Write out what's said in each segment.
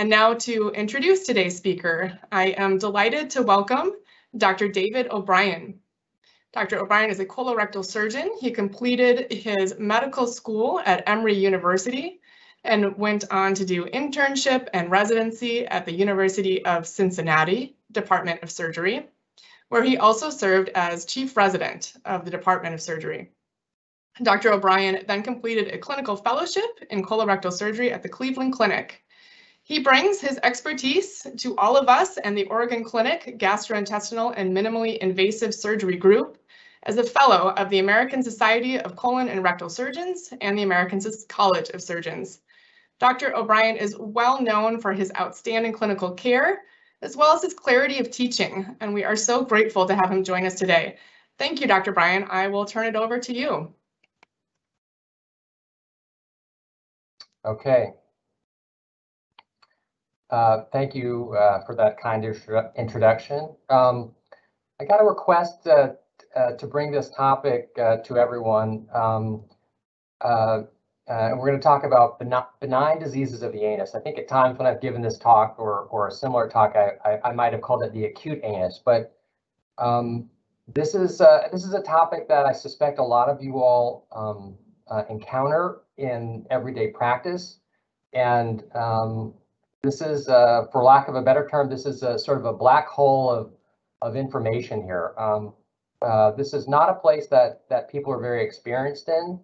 And now to introduce today's speaker, I am delighted to welcome Dr. David O'Brien. Dr. O'Brien is a colorectal surgeon. He completed his medical school at Emory University and went on to do internship and residency at the University of Cincinnati Department of Surgery, where he also served as chief resident of the Department of Surgery. Dr. O'Brien then completed a clinical fellowship in colorectal surgery at the Cleveland Clinic. He brings his expertise to all of us and the Oregon Clinic Gastrointestinal and Minimally Invasive Surgery Group as a fellow of the American Society of Colon and Rectal Surgeons and the American College of Surgeons. Dr. O'Brien is well known for his outstanding clinical care, as well as his clarity of teaching, and we are so grateful to have him join us today. Thank you, Dr. Bryan. I will turn it over to you. Okay. Uh, thank you uh, for that kind introduction. Um, I got a request uh, uh to bring this topic uh, to everyone. Um, uh, and we're going to talk about benign diseases of the anus. I think at times when I've given this talk or, or a similar talk, I, I, I might have called it the acute anus. But um, this is this is a topic that I suspect a lot of you all um, encounter in everyday practice. And um, this is, uh, for lack of a better term, this is a sort of a black hole of, of information here. Um, uh, this is not a place that, that people are very experienced in.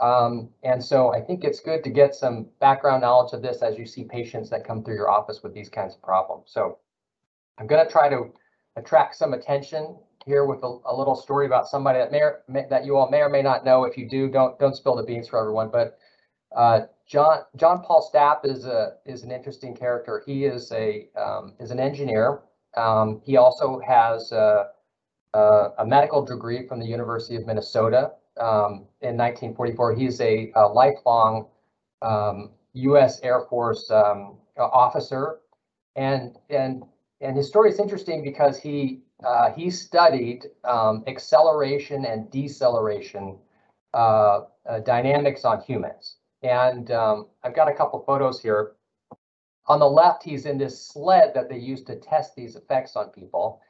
Um, and so I think it's good to get some background knowledge of this as you see patients that come through your office with these kinds of problems. So I'm going to try to attract some attention here with a, a, little story about somebody that may, or, may, that you all may or may not know. If you do, don't don't spill the beans for everyone. But uh, John John Paul Stapp is a is an interesting character. He is a um, is an engineer. Um, he also has a, a, a, medical degree from the University of Minnesota um, in 1944. He's a, a lifelong U.S. Um, Air Force um, officer, and and and his story is interesting because he uh, he studied um, acceleration and deceleration uh, uh, dynamics on humans. And um, I've got a couple photos here. On the left, he's in this sled that they used to test these effects on people.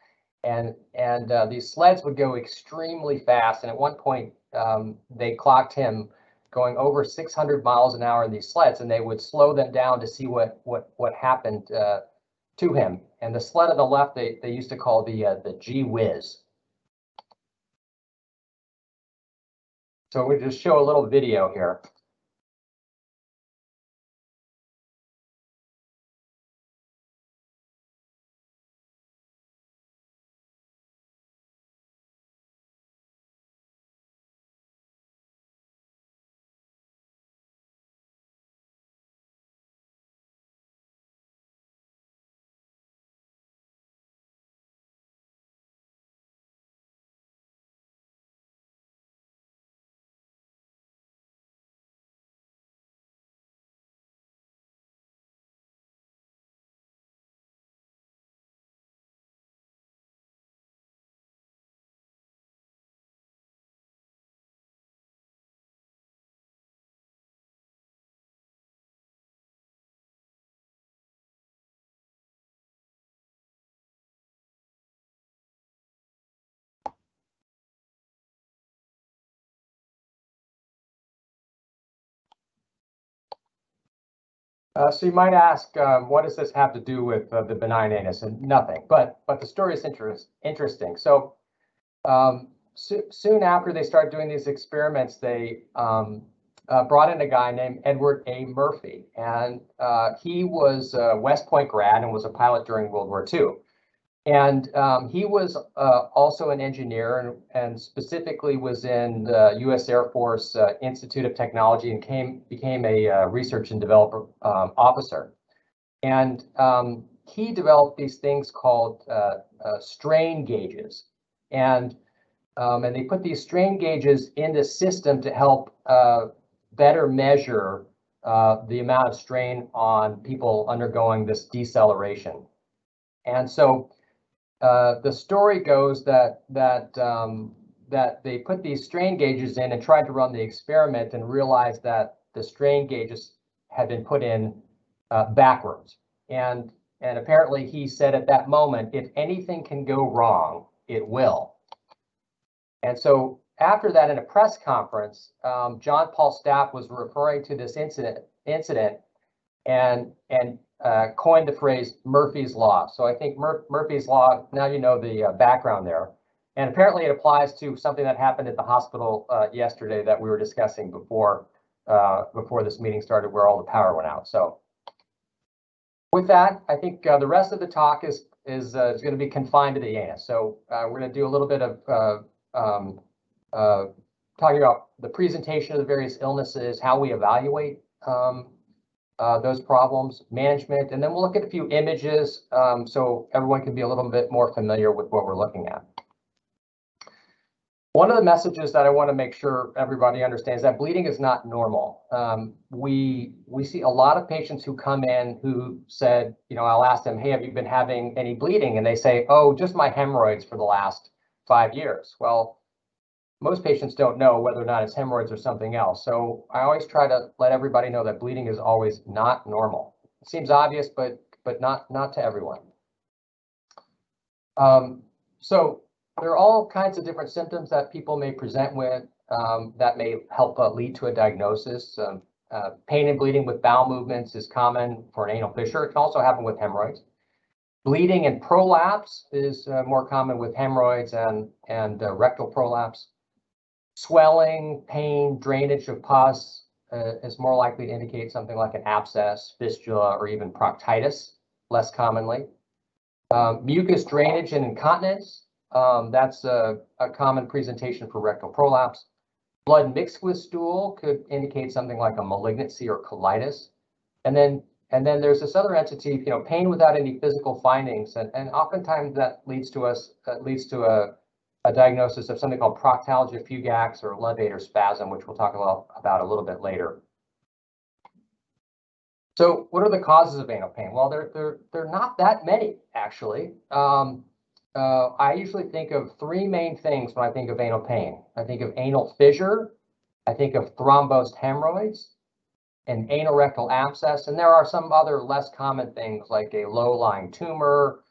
And, and uh, these sleds would go extremely fast. And at one point, um, they clocked him going over 600 miles an hour in these sleds, and they would slow them down to see what what what happened uh, to him. And the sled on the left, they, they used to call the, uh, the Gee Whiz. So we just show a little video here. Uh, so you might ask, um, what does this have to do with uh, the benign anus? And nothing, but but the story is interest, interesting. So um, so, soon after they started doing these experiments, they um, uh, brought in a guy named Edward A. Murphy, and uh, he was a West Point grad and was a pilot during World War II. And um, he was uh, also an engineer and, and, specifically was in the U.S. Air Force uh, Institute of Technology and came became a uh, research and developer um, officer. And um, he developed these things called uh, uh, strain gauges. And, um, and they put these strain gauges in the system to help uh, better measure the amount of strain on people undergoing this deceleration. And so uh, the story goes that that um, that they put these strain gauges in and tried to run the experiment and realized that the strain gauges had been put in uh, backwards. And, and apparently he said at that moment, if anything can go wrong, it will. And so after that, in a press conference, um, John Paul Stapp was referring to this incident incident and and uh, coined the phrase Murphy's Law. So I think Mur Murphy's Law, now you know the uh, background there. And apparently it applies to something that happened at the hospital uh, yesterday that we were discussing before uh, before this meeting started where all the power went out. So with that, I think uh, the rest of the talk is is, uh, is going to be confined to the anus. So we're going to do a little bit of um, talking about the presentation of the various illnesses, how we evaluate um, uh, those problems, management, and then we'll look at a few images um, so everyone can be a little bit more familiar with what we're looking at. One of the messages that I want to make sure everybody understands that bleeding is not normal. Um, we we see a lot of patients who come in who said, you know, I'll ask them, hey, have you been having any bleeding? And they say, oh, just my hemorrhoids for the last five years. Well, most patients don't know whether or not it's hemorrhoids or something else. So I always try to let everybody know that bleeding is always not normal. It seems obvious, but but not not to everyone. Um, so there are all kinds of different symptoms that people may present with um, that may help uh, lead to a diagnosis. Um, uh, pain and bleeding with bowel movements is common for an anal fissure. It can also happen with hemorrhoids. Bleeding and prolapse is uh, more common with hemorrhoids and, and uh, rectal prolapse. Swelling, pain, drainage of pus uh, is more likely to indicate something like an abscess, fistula, or even proctitis, less commonly. Um, mucus drainage and incontinence, um, that's a, a, common presentation for rectal prolapse. Blood mixed with stool could indicate something like a malignancy or colitis. And then and then there's this other entity, you know, pain without any physical findings, and, and oftentimes that leads to us leads to a a diagnosis of something called proctalgia fugax or levator spasm, which we'll talk about, about a little bit later. So what are the causes of anal pain? Well, they're, they're, they're not that many, actually. Um, uh, I usually think of three main things when I think of anal pain. I think of anal fissure, I think of thrombosed hemorrhoids, and anal rectal abscess, and there are some other less common things like a low-lying tumor,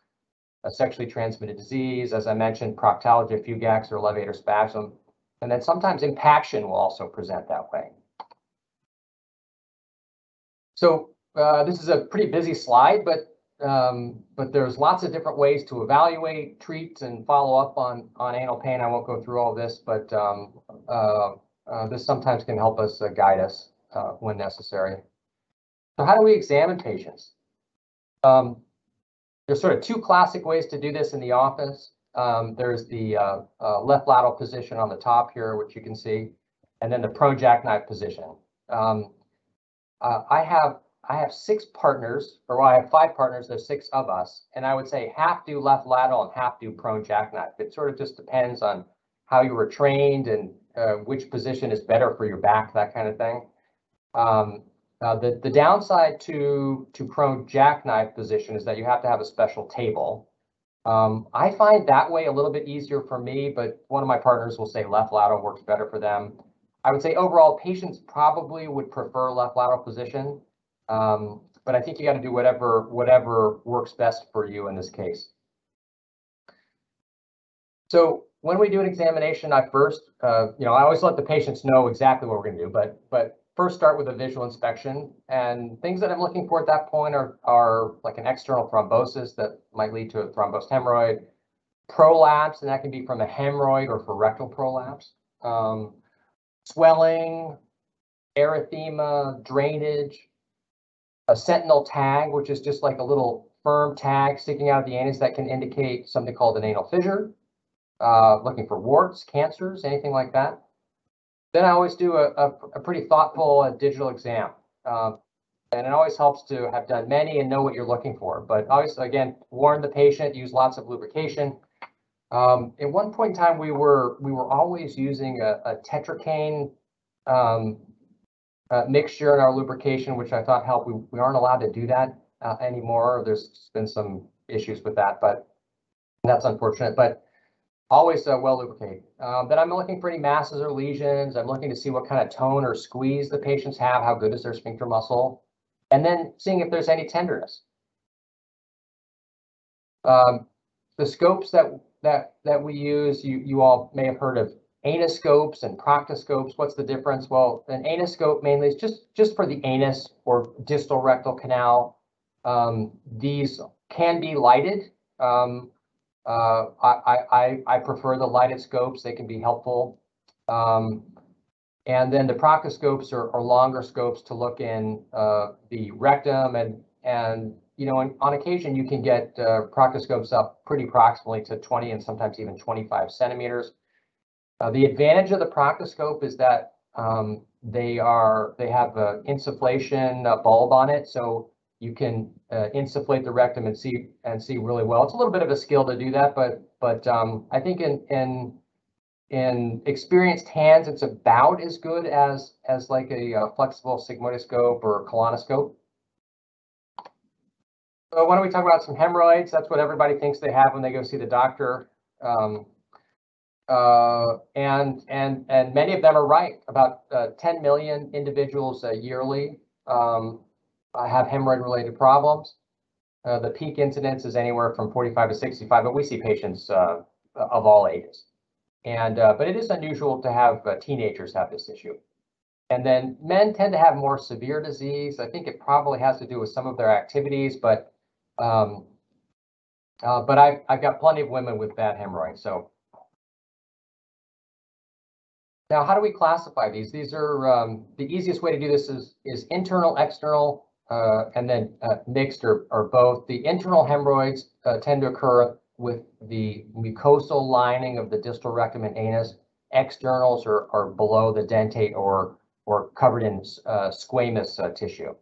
a sexually transmitted disease, as I mentioned, proctalgia fugax or levator spasm, and then sometimes impaction will also present that way. So uh, this is a pretty busy slide, but um, but there's lots of different ways to evaluate, treat, and follow up on on anal pain. I won't go through all this, but um, uh, uh, this sometimes can help us uh, guide us uh, when necessary. So how do we examine patients? Um, there's sort of two classic ways to do this in the office. Um, there's the uh, uh, left lateral position on the top here, which you can see, and then the prone jackknife position. Um, uh, I have I have six partners, or well, I have five partners. There's six of us, and I would say half do left lateral and half do prone jackknife. It sort of just depends on how you were trained and uh, which position is better for your back, that kind of thing. Um, uh, the, the downside to, to prone jackknife position is that you have to have a special table. Um, I find that way a little bit easier for me, but one of my partners will say left lateral works better for them. I would say overall patients probably would prefer left lateral position, um, but I think you got to do whatever whatever works best for you in this case. So when we do an examination, I first, uh, you know, I always let the patients know exactly what we're going to do, but but first start with a visual inspection. And things that I'm looking for at that point are, are like an external thrombosis that might lead to a thrombosed hemorrhoid, prolapse, and that can be from a hemorrhoid or for rectal prolapse, um, swelling, erythema, drainage, a sentinel tag, which is just like a little firm tag sticking out of the anus that can indicate something called an anal fissure, uh, looking for warts, cancers, anything like that. Then I always do a, a, a pretty thoughtful uh, digital exam. Um, and it always helps to have done many and know what you're looking for. But always, again, warn the patient, use lots of lubrication. Um, at one point in time, we were we were always using a, a tetracaine um, uh, mixture in our lubrication, which I thought helped. We, we aren't allowed to do that uh, anymore. There's been some issues with that, but that's unfortunate. But always uh, well lubricated. Um, then I'm looking for any masses or lesions. I'm looking to see what kind of tone or squeeze the patients have, how good is their sphincter muscle, and then seeing if there's any tenderness. Um, the scopes that that that we use, you you all may have heard of anoscopes and proctoscopes. What's the difference? Well, an anoscope mainly is just just for the anus or distal rectal canal. Um, these can be lighted. Um, uh, I, I, I prefer the lighted scopes. They can be helpful. Um, and then the proctoscopes are, are longer scopes to look in uh, the rectum and and you know on, on occasion you can get uh, proctoscopes up pretty proximally to 20 and sometimes even 25 centimeters. Uh, the advantage of the proctoscope is that um, they are they have an insufflation bulb on it, so you can uh, insufflate the rectum and see and see really well. It's a little bit of a skill to do that, but but um, I think in in in experienced hands, it's about as good as as like a, a uh, flexible sigmoidoscope or colonoscope. So why don't we talk about some hemorrhoids? That's what everybody thinks they have when they go see the doctor. Um, uh, and and and many of them are right. About uh, 10 million individuals uh, yearly um, have hemorrhoid-related problems. Uh, the peak incidence is anywhere from 45 to 65, but we see patients uh, of all ages. And, uh, but it is unusual to have uh, teenagers have this issue. And then men tend to have more severe disease. I think it probably has to do with some of their activities, but um, uh, but I've, I've got plenty of women with bad hemorrhoids. So now how do we classify these? These are um, the easiest way to do this is, is internal, external, uh, and then uh, mixed or, or both. The internal hemorrhoids uh, tend to occur with the mucosal lining of the distal rectum and anus. Externals are, are below the dentate or, or covered in uh, squamous uh, tissue.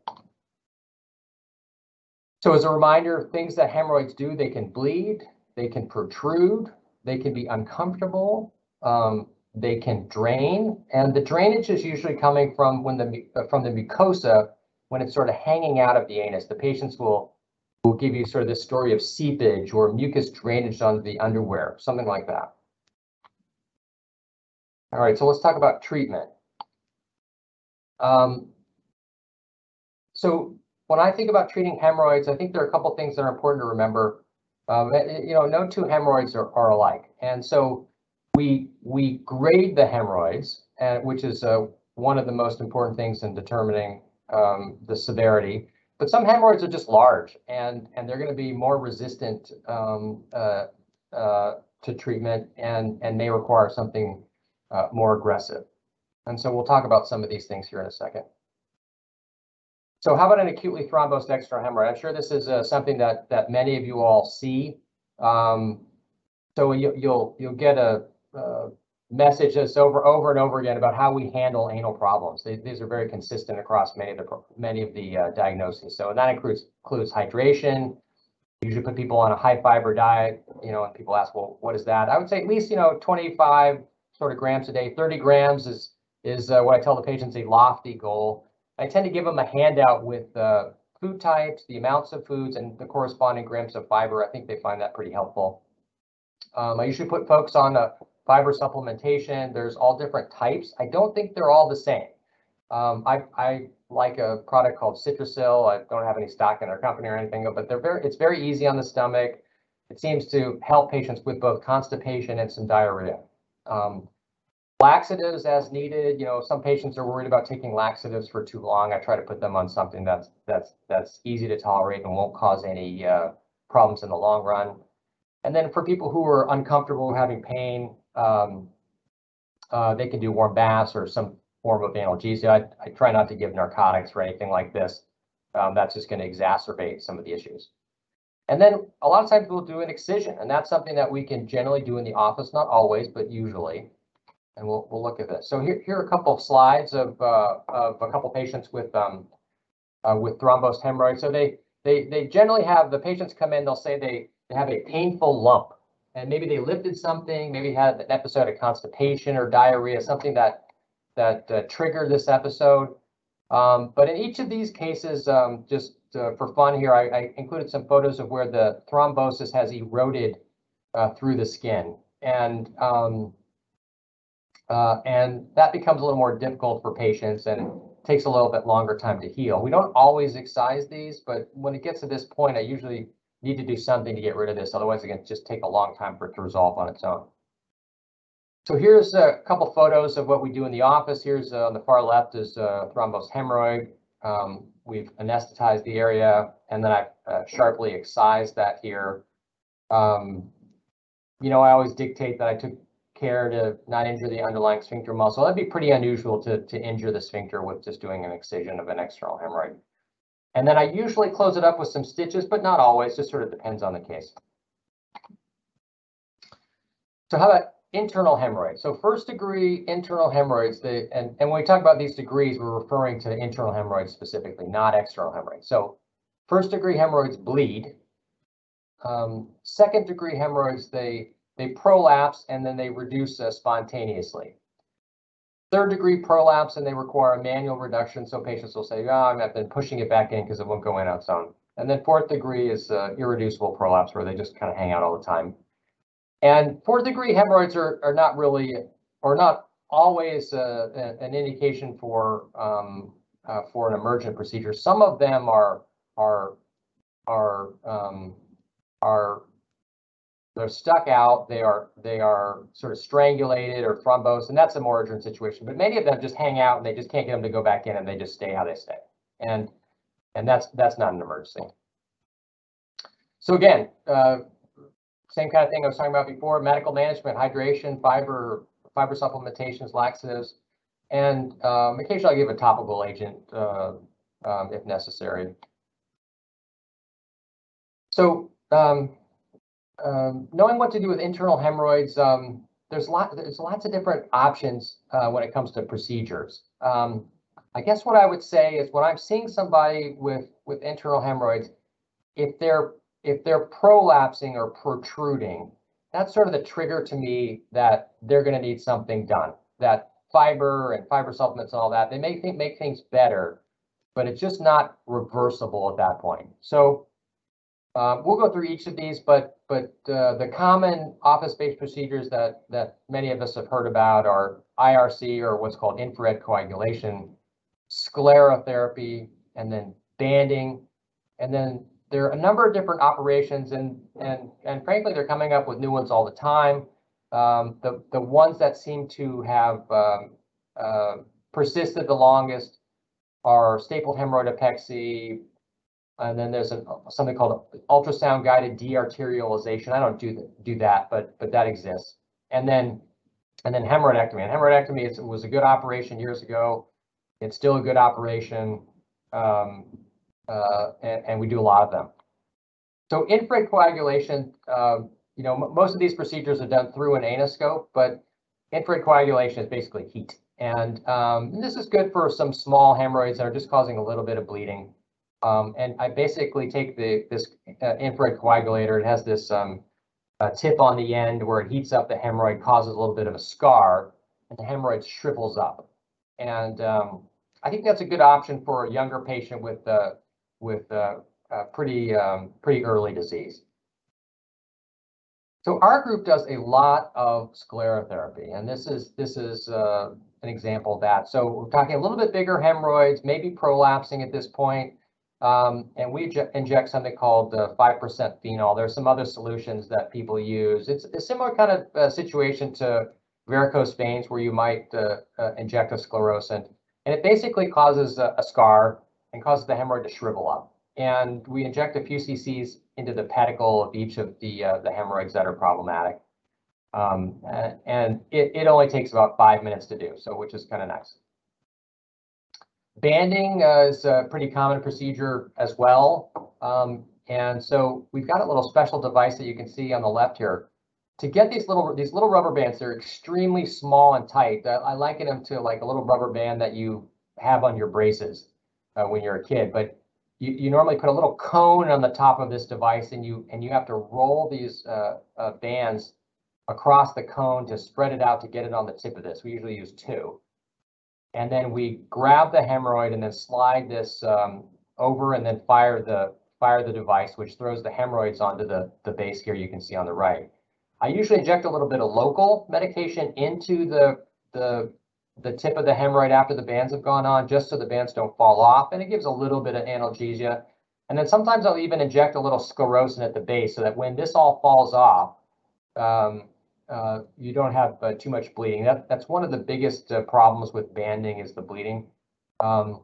So as a reminder, things that hemorrhoids do, they can bleed, they can protrude, they can be uncomfortable, um, they can drain, and the drainage is usually coming from when the from the mucosa when it's sort of hanging out of the anus. The patients will will give you sort of this story of seepage or mucus drainage onto the underwear, something like that. All right, so let's talk about treatment. Um, so when I think about treating hemorrhoids, I think there are a couple things that are important to remember. Um, eh, you know, no two hemorrhoids are, are alike. And so we we grade the hemorrhoids, and, which is uh, one of the most important things in determining um, the severity. But some hemorrhoids are just large and, and they're going to be more resistant um, uh, uh, to treatment and, and may require something uh, more aggressive. And so we'll talk about some of these things here in a second. So how about an acutely thrombosed external hemorrhoid? I'm sure this is uh, something that, that many of you all see. Um, so you, you'll, you'll get a, a message us over over and over again about how we handle anal problems. They, these are very consistent across many of the many of the uh, diagnoses. So that includes includes hydration. usually put people on a high fiber diet. You know, and people ask, well, what is that? I would say at least you know 25 sort of grams a day. 30 grams is is uh, what I tell the patients a lofty goal. I tend to give them a handout with uh, food types, the amounts of foods, and the corresponding grams of fiber. I think they find that pretty helpful. Um, I usually put folks on a fiber supplementation. There's all different types. I don't think they're all the same. Um, I, I like a product called Citrucel. I don't have any stock in their company or anything, but they're very, it's very easy on the stomach. It seems to help patients with both constipation and some diarrhea. Um, laxatives as needed. You know, some patients are worried about taking laxatives for too long. I try to put them on something that's that's that's easy to tolerate and won't cause any uh, problems in the long run. And then for people who are uncomfortable having pain, um, uh, they can do warm baths or some form of analgesia. I, I try not to give narcotics or anything like this. Um, that's just going to exacerbate some of the issues. And then a lot of times we'll do an excision, and that's something that we can generally do in the office, not always, but usually. And we'll, we'll look at this. So here, here are a couple of slides of, uh, of a couple of patients with um, uh, with thrombosed hemorrhoids. So they, they, they generally have, the patients come in, they'll say they, they have a painful lump and maybe they lifted something, maybe had an episode of constipation or diarrhea, something that that uh, triggered this episode. Um, but in each of these cases, um, just uh, for fun here, I, I, included some photos of where the thrombosis has eroded uh, through the skin, and um, uh, and that becomes a little more difficult for patients and takes a little bit longer time to heal. We don't always excise these, but when it gets to this point, I usually need to do something to get rid of this. Otherwise, going to just take a long time for it to resolve on its own. So here's a couple photos of what we do in the office. Here's uh, on the far left is uh, thrombosed hemorrhoid. Um, we've anesthetized the area, and then I've uh, sharply excised that here. Um, you know, I always dictate that I took care to not injure the underlying sphincter muscle. That'd be pretty unusual to, to injure the sphincter with just doing an excision of an external hemorrhoid. And then I usually close it up with some stitches, but not always, just sort of depends on the case. So how about internal hemorrhoids. So first degree internal hemorrhoids, they, and, and when we talk about these degrees, we're referring to internal hemorrhoids specifically, not external hemorrhoids. So first degree hemorrhoids bleed. Um, second degree hemorrhoids, they, they prolapse and then they reduce uh, spontaneously. Third degree prolapse and they require a manual reduction. So patients will say, oh, I've been pushing it back in because it won't go in on its own. And then fourth degree is uh, irreducible prolapse where they just kind of hang out all the time. And fourth degree hemorrhoids are, are not really, or not always uh, an indication for um, uh, for an emergent procedure. Some of them are are are um, are they're stuck out. They are they are sort of strangulated or thrombosed, and that's a more urgent situation. But many of them just hang out and they just can't get them to go back in, and they just stay how they stay. And and that's that's not an emergency. So again, uh, same kind of thing I was talking about before, medical management, hydration, fiber, fiber supplementations, laxatives, and um, occasionally I give a topical agent uh, um, if necessary. So um, um, knowing what to do with internal hemorrhoids, um, there's, lot, there's lots of different options uh, when it comes to procedures. Um, I guess what I would say is when I'm seeing somebody with, with internal hemorrhoids, if they're if they're prolapsing or protruding, that's sort of the trigger to me that they're going to need something done. That fiber and fiber supplements and all that, they may think, make things better, but it's just not reversible at that point. So um, we'll go through each of these, but but uh, the common office-based procedures that that many of us have heard about are IRC or what's called infrared coagulation, sclerotherapy, and then banding, and then there are a number of different operations and and and frankly they're coming up with new ones all the time. Um, the the ones that seem to have um, uh, persisted the longest are stapled hemorrhoidopexy and then there's something called ultrasound guided dearterialization i don't do do that but but that exists and then and then hemorrhoidectomy and hemorrhoidectomy was a good operation years ago it's still a good operation um, uh, and, and, we do a lot of them. So infrared coagulation, uh, you know, most of these procedures are done through an anoscope, but infrared coagulation is basically heat. And, um, and this is good for some small hemorrhoids that are just causing a little bit of bleeding. Um, and I basically take the this uh, infrared coagulator. It has this um, tip on the end where it heats up the hemorrhoid, causes a little bit of a scar, and the hemorrhoid shrivels up. And um, I think that's a good option for a younger patient with uh, with uh, pretty um, pretty early disease. So our group does a lot of sclerotherapy, and this is this is uh, an example of that. So we're talking a little bit bigger hemorrhoids, maybe prolapsing at this point, um, and we inject something called 5% phenol. There's some other solutions that people use. It's a similar kind of uh, situation to varicose veins where you might uh, uh, inject a sclerosant, and it basically causes a, a scar and causes the hemorrhoid to shrivel up. And we inject a few cc's into the pedicle of each of the uh, the hemorrhoids that are problematic. Um, and it, it only takes about five minutes to do, so which is kind of nice. Banding uh, is a pretty common procedure as well. Um, and so we've got a little special device that you can see on the left here. To get these little these little rubber bands, they're extremely small and tight. I liken them to like a little rubber band that you have on your braces uh, when you're a kid, but you, you normally put a little cone on the top of this device and you and you have to roll these uh, uh, bands across the cone to spread it out to get it on the tip of this. We usually use two. And then we grab the hemorrhoid and then slide this um, over and then fire the fire the device, which throws the hemorrhoids onto the, the base here you can see on the right. I usually inject a little bit of local medication into the, the the tip of the hemorrhoid after the bands have gone on, just so the bands don't fall off. And it gives a little bit of analgesia. And then sometimes I'll even inject a little sclerosant at the base so that when this all falls off, um, uh, you don't have uh, too much bleeding. That, that's one of the biggest uh, problems with banding is the bleeding. Um,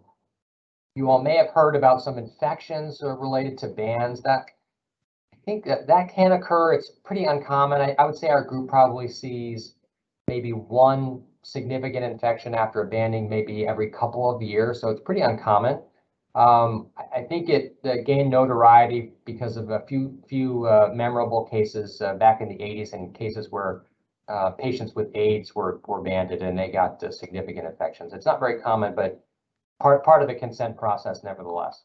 you all may have heard about some infections uh, related to bands that I think that that can occur. It's pretty uncommon. I, I would say our group probably sees maybe one significant infection after a banding maybe every couple of years. So it's pretty uncommon. Um, I, think it uh, gained notoriety because of a few few uh, memorable cases uh, back in the 80s and cases where uh, patients with AIDS were were banded and they got uh, significant infections. It's not very common, but part part of the consent process nevertheless.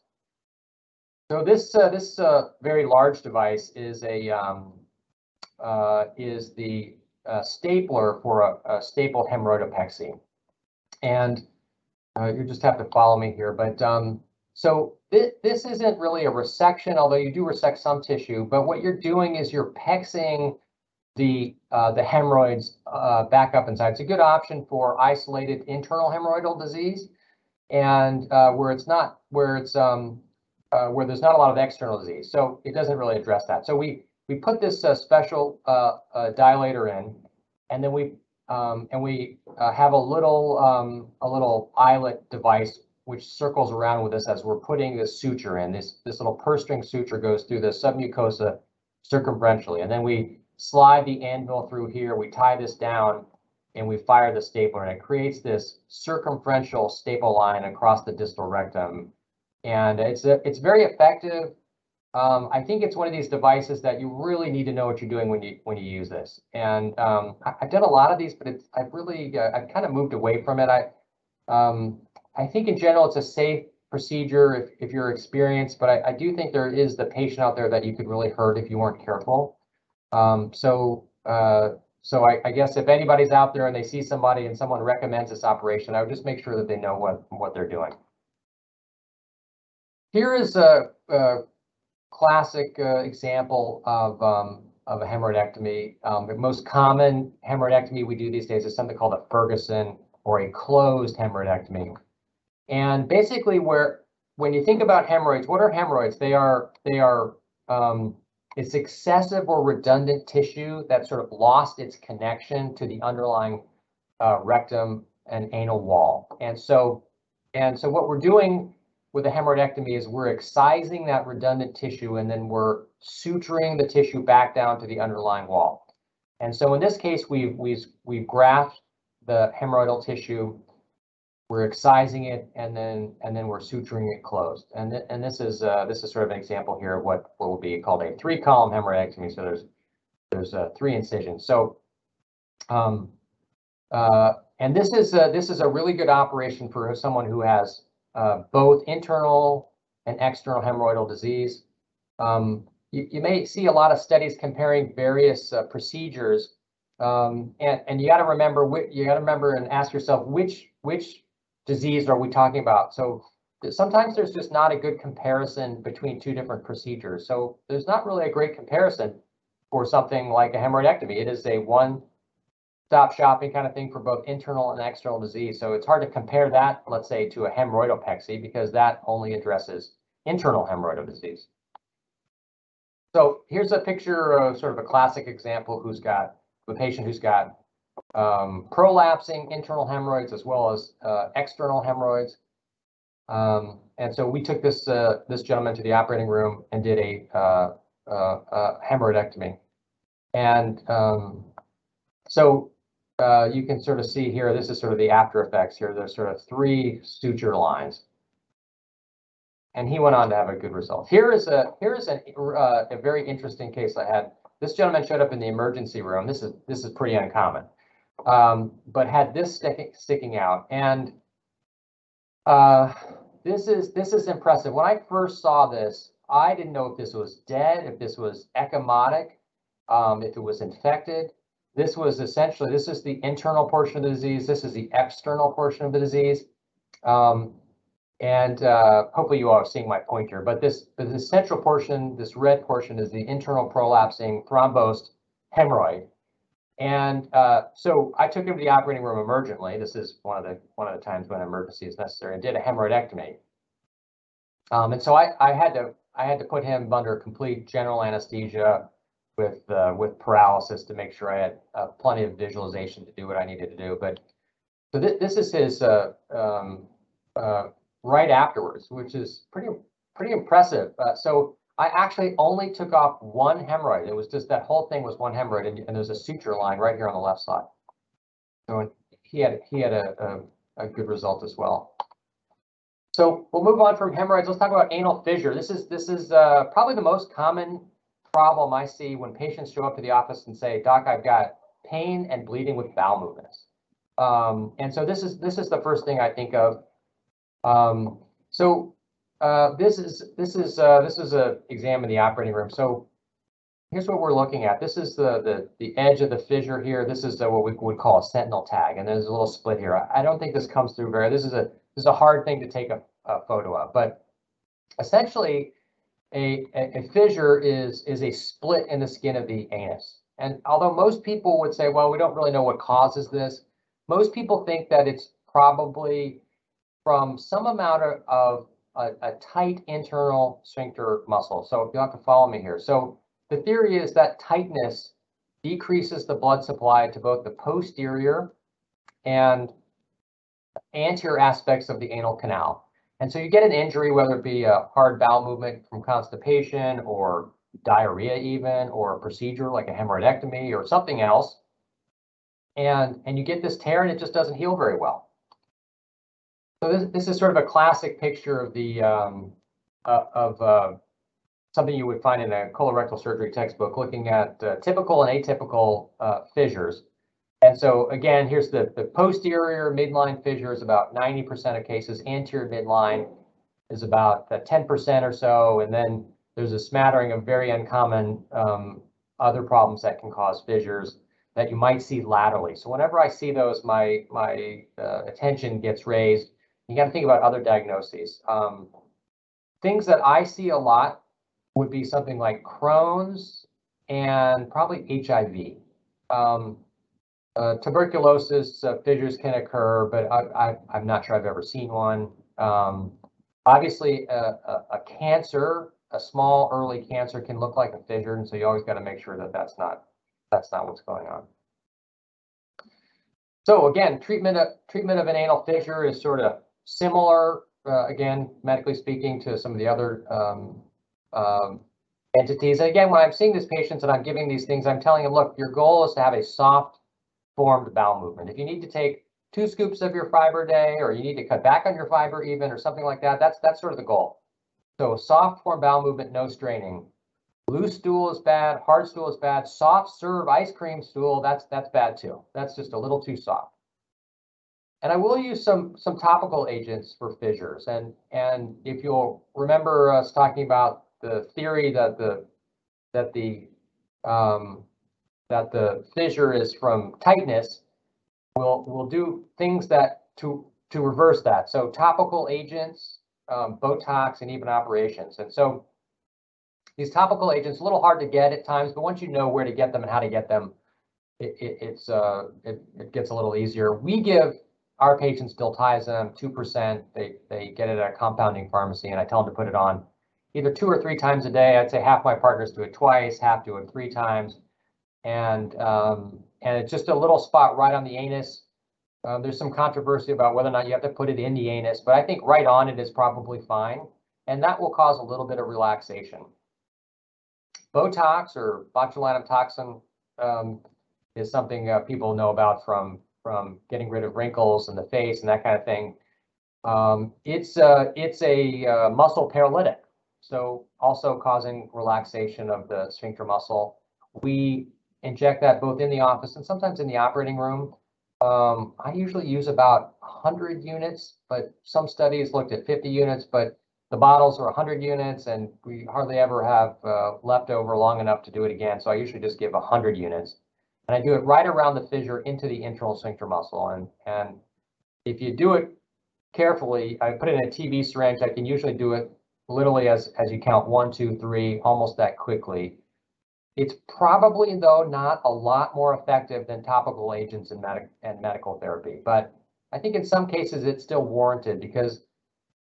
So this uh, this very large device is a um, is the stapler for a, a stapled hemorrhoidopexy, and you just have to follow me here, but um, so this, this isn't really a resection, although you do resect some tissue, but what you're doing is you're pexing the uh, the hemorrhoids uh, back up inside. It's a good option for isolated internal hemorrhoidal disease, and uh, where it's not where it's um, uh, where there's not a lot of external disease. So it doesn't really address that. So we we put this uh, special uh, dilator in, and then we um, and we have a little um, a little eyelet device which circles around with us as we're putting this suture in. This, this little purse string suture goes through the submucosa circumferentially. And then we slide the anvil through here, we tie this down, and we fire the stapler. And it creates this circumferential staple line across the distal rectum. And it's, a, it's very effective. Um, I think it's one of these devices that you really need to know what you're doing when you when you use this. And um, I, have done a lot of these, but it's I've really uh, I've kind of moved away from it. I um, I think in general, it's a safe procedure if, if you're experienced, but I, I do think there is the patient out there that you could really hurt if you weren't careful. Um, so, uh, so I, I, guess if anybody's out there and they see somebody and someone recommends this operation, I would just make sure that they know what, what they're doing. Here is a, a classic uh, example of, um, of a hemorrhoidectomy. Um, the most common hemorrhoidectomy we do these days is something called a Ferguson or a closed hemorrhoidectomy. And basically where when you think about hemorrhoids, what are hemorrhoids? They are they are um, it's excessive or redundant tissue that sort of lost its connection to the underlying uh, rectum and anal wall. And so and so what we're doing with a hemorrhoidectomy is we're excising that redundant tissue and then we're suturing the tissue back down to the underlying wall. And so in this case, we've we've we've grafted the hemorrhoidal tissue we're excising it and then and then we're suturing it closed. And th and this is uh, this is sort of an example here of what, what will be called a three column hemorrhoidectomy. So there's there's uh, three incisions. So um, uh, and this is a, this is a really good operation for someone who has uh, both internal and external hemorrhoidal disease. Um, you, you, may see a lot of studies comparing various uh, procedures, um, and and you got to remember you got to remember and ask yourself which which disease are we talking about? So sometimes there's just not a good comparison between two different procedures. So there's not really a great comparison for something like a hemorrhoidectomy. It is a one stop shopping kind of thing for both internal and external disease. So it's hard to compare that, let's say, to a hemorrhoidopexy because that only addresses internal hemorrhoidal disease. So here's a picture of sort of a classic example who's got a patient who's got um, prolapsing internal hemorrhoids as well as uh, external hemorrhoids. Um, and so we took this uh, this gentleman to the operating room and did a uh, uh hemorrhoidectomy. And um, so uh, you can sort of see here, this is sort of the after effects here. There's sort of three suture lines. And he went on to have a good result. Here is a here is a, uh, a very interesting case I had. This gentleman showed up in the emergency room. This is this is pretty uncommon um, but had this sticking sticking out. And uh, this is this is impressive. When I first saw this, I didn't know if this was dead, if this was ecchymotic, um, if it was infected. This was essentially, this is the internal portion of the disease. This is the external portion of the disease. Um, and uh, hopefully you all are seeing my pointer, but this, but the central portion, this red portion is the internal prolapsing thrombosed hemorrhoid. And uh, so I took him to the operating room emergently. This is one of the one of the times when emergency is necessary, and did a hemorrhoidectomy. Um, and so I, I had to I had to put him under complete general anesthesia with uh, with paralysis to make sure I had uh, plenty of visualization to do what I needed to do. But so th this is his uh, um, uh, right afterwards, which is pretty pretty impressive. Uh, so I actually only took off one hemorrhoid. It was just that whole thing was one hemorrhoid, and, and there's a suture line right here on the left side. So he had he had a, a, a good result as well. So we'll move on from hemorrhoids. Let's talk about anal fissure. This is this is uh, probably the most common problem I see when patients show up to the office and say, "Doc, I've got pain and bleeding with bowel movements." Um, and so this is this is the first thing I think of. Um, so uh, this is this is uh, this is a exam in the operating room. So here's what we're looking at. This is the the the edge of the fissure here. This is the, what we would call a sentinel tag, and there's a little split here. I, I don't think this comes through very. This is a this is a hard thing to take a, a photo of, but essentially a, a, a fissure is, is a split in the skin of the anus. And although most people would say, well, we don't really know what causes this, most people think that it's probably from some amount of, of a, a, tight internal sphincter muscle. So if you'll have to follow me here. So the theory is that tightness decreases the blood supply to both the posterior and anterior aspects of the anal canal. And so you get an injury, whether it be a hard bowel movement from constipation or diarrhea even, or a procedure like a hemorrhoidectomy or something else. And, and you get this tear and it just doesn't heal very well. So this, this is sort of a classic picture of the um, uh, of uh, something you would find in a colorectal surgery textbook, looking at uh, typical and atypical uh, fissures. And so again, here's the, the posterior midline fissure is about 90% of cases. Anterior midline is about 10% or so. And then there's a smattering of very uncommon um, other problems that can cause fissures that you might see laterally. So whenever I see those, my, my uh, attention gets raised. You got to think about other diagnoses. Um, things that I see a lot would be something like Crohn's and probably HIV. Um, uh, tuberculosis uh, fissures can occur, but I, am not sure I've ever seen one. Um, obviously, a, a, a, cancer, a small early cancer can look like a fissure, and so you always got to make sure that that's not that's not what's going on. So again, treatment of treatment of an anal fissure is sort of similar, uh, again, medically speaking, to some of the other um, um, entities. And again, when I'm seeing these patients and I'm giving these things, I'm telling them, look, your goal is to have a soft formed bowel movement. If you need to take two scoops of your fiber a day, or you need to cut back on your fiber even, or something like that, that's that's sort of the goal. So soft form bowel movement, no straining. Loose stool is bad, hard stool is bad, soft serve ice cream stool, that's that's bad too. That's just a little too soft. And I will use some some topical agents for fissures. And and if you'll remember us talking about the theory that the that the um, that the fissure is from tightness, we'll, we'll do things that to, to reverse that. So topical agents, um, Botox, and even operations. And so these topical agents, a little hard to get at times, but once you know where to get them and how to get them, it, it, it's, uh, it, it gets a little easier. We give our patients them 2%. They, they get it at a compounding pharmacy, and I tell them to put it on either two or three times a day. I'd say half my partners do it twice, half do it three times and um, and it's just a little spot right on the anus. Um, there's some controversy about whether or not you have to put it in the anus, but I think right on it is probably fine, and that will cause a little bit of relaxation. Botox or botulinum toxin um, is something uh, people know about from from getting rid of wrinkles in the face and that kind of thing. Um, it's uh, it's a uh, muscle paralytic, so also causing relaxation of the sphincter muscle. We inject that both in the office and sometimes in the operating room. Um, I usually use about 100 units, but some studies looked at 50 units, but the bottles are 100 units and we hardly ever have uh, left over long enough to do it again. So I usually just give 100 units. And I do it right around the fissure into the internal sphincter muscle. And, and if you do it carefully, I put it in a TB syringe. I can usually do it literally as, as you count one, two, three, almost that quickly. It's probably, though, not a lot more effective than topical agents and, medic and medical therapy. But I think in some cases it's still warranted because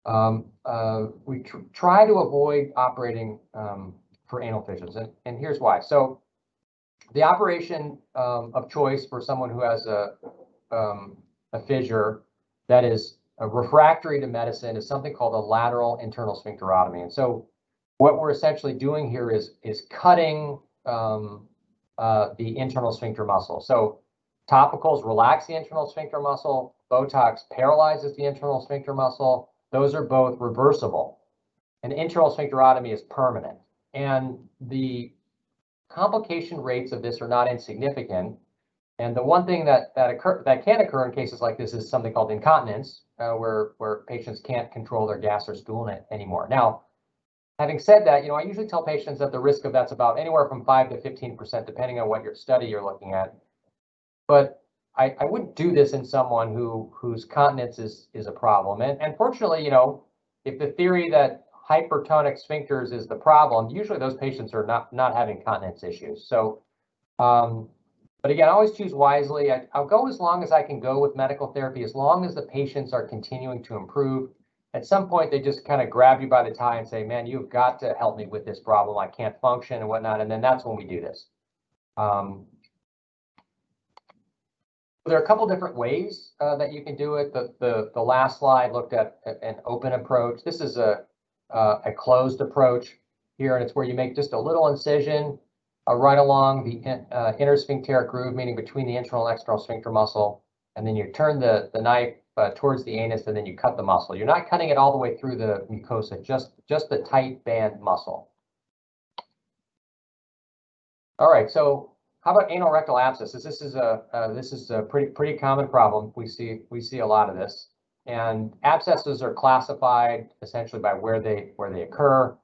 um, uh, we tr- try to avoid operating um, for anal fissures, and, and here's why. So the operation um, of choice for someone who has a, um, a fissure that is refractory to medicine is something called a lateral internal sphincterotomy. And so what we're essentially doing here is, is cutting um, uh, the internal sphincter muscle. So topicals relax the internal sphincter muscle, Botox paralyzes the internal sphincter muscle. Those are both reversible. An internal sphincterotomy is permanent. And the complication rates of this are not insignificant. And the one thing that that occur that can occur in cases like this is something called incontinence, uh, where where patients can't control their gas or stool anymore. Now, having said that, you know, I usually tell patients that the risk of that's about anywhere from five to fifteen percent, depending on what your study you're looking at. But I, I wouldn't do this in someone who whose continence is is a problem. And and fortunately, you know, if the theory that hypertonic sphincters is the problem, usually those patients are not not having continence issues. So, um, but again, I always choose wisely. I, I'll go as long as I can go with medical therapy, as long as the patients are continuing to improve. At some point, they just kind of grab you by the tie and say, "Man, you've got to help me with this problem. I can't function and whatnot." And then that's when we do this. Um, there are a couple different ways uh, that you can do it. The, the, the last slide looked at an open approach. This is a, uh, a closed approach here, and it's where you make just a little incision uh, right along the uh, intersphincteric groove, meaning between the internal and external sphincter muscle, and then you turn the, the knife uh, towards the anus, and then you cut the muscle. You're not cutting it all the way through the mucosa, just, just the tight band muscle. All right, so how about anorectal abscesses? This is a uh, this is a pretty pretty common problem. We see we see a lot of this, and abscesses are classified essentially by where they where they occur.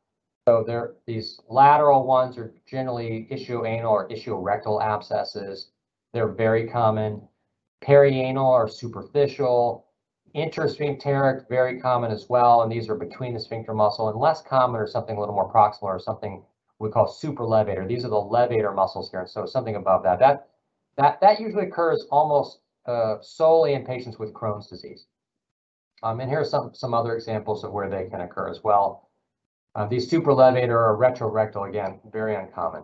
So there these lateral ones are generally ischioanal or ischiorectal abscesses. They're very common. Perianal or superficial. Intersphincteric, very common as well, and these are between the sphincter muscle, and less common or something a little more proximal or something we call supralevator. These are the levator muscles here, so something above that. That that that usually occurs almost uh, solely in patients with Crohn's disease. Um, and here are some some other examples of where they can occur as well. Uh, these supralevator or retrorectal, again, very uncommon.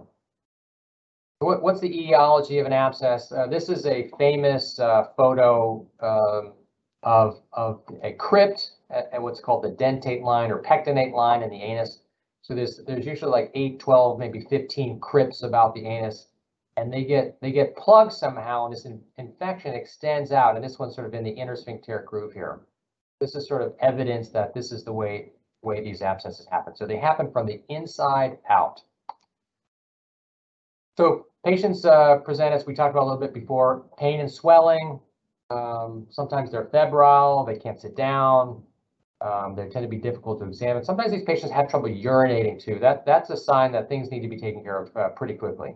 What, what's the etiology of an abscess? Uh, this is a famous uh, photo um, of, of a crypt at, at what's called the dentate line or pectinate line in the anus. So there's there's usually like 8, 12, maybe 15 crypts about the anus, and they get they get plugged somehow, and this in, infection extends out, and this one's sort of in the intersphincteric groove here. This is sort of evidence that this is the way way these abscesses happen. So they happen from the inside out. So patients uh, present, as we talked about a little bit before, pain and swelling. Um, sometimes they're febrile, they can't sit down, um, they tend to be difficult to examine. Sometimes these patients have trouble urinating too. That, that's a sign that things need to be taken care of uh, pretty quickly.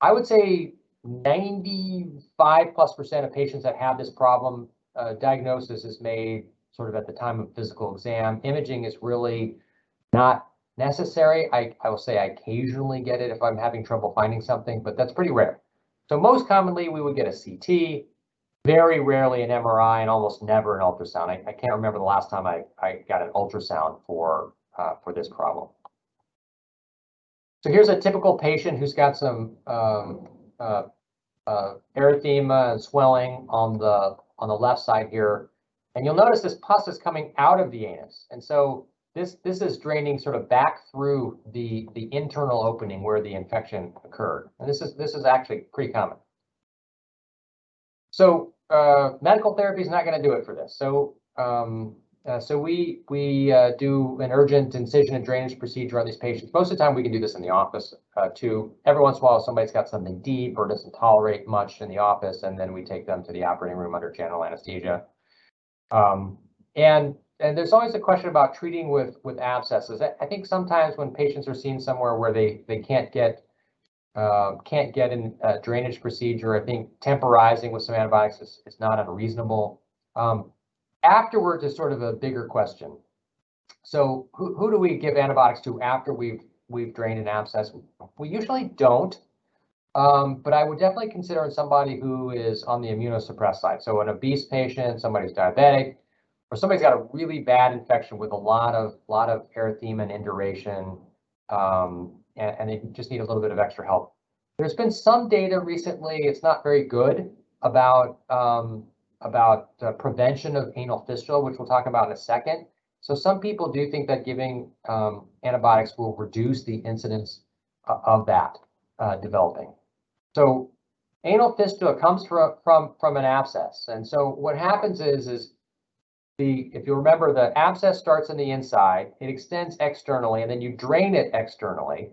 I would say 95 plus percent of patients that have this problem, uh, diagnosis is made sort of at the time of physical exam. Imaging is really not necessary. I, I will say I occasionally get it if I'm having trouble finding something, but that's pretty rare. So most commonly we would get a CT, very rarely an MRI and almost never an ultrasound. I, I can't remember the last time I, I got an ultrasound for, uh, for this problem. So here's a typical patient who's got some um, uh, uh, erythema and swelling on the on the left side here. And you'll notice this pus is coming out of the anus. And so this this is draining sort of back through the the internal opening where the infection occurred. And this is this is actually pretty common. So uh, medical therapy is not going to do it for this. So um, uh, so we we uh, do an urgent incision and drainage procedure on these patients. Most of the time, we can do this in the office uh, too. Every once in a while, somebody's got something deep or doesn't tolerate much in the office, and then we take them to the operating room under general anesthesia. Um, and and there's always a question about treating with with abscesses. I, I think sometimes when patients are seen somewhere where they they can't get uh, can't get in a drainage procedure. I think temporizing with some antibiotics is, is not unreasonable. Um, afterwards is sort of a bigger question. So who, who do we give antibiotics to after we've we've drained an abscess? We usually don't, um, but I would definitely consider somebody who is on the immunosuppressed side. So an obese patient, somebody who's diabetic, or somebody's got a really bad infection with a lot of lot of erythema and induration, um, and, and they just need a little bit of extra help. There's been some data recently, it's not very good, about um, about uh, prevention of anal fistula, which we'll talk about in a second. So some people do think that giving um, antibiotics will reduce the incidence uh, of that uh, developing. So anal fistula comes from, from, from an abscess. And so what happens is, is the, if you remember, the abscess starts on the inside, it extends externally, and then you drain it externally.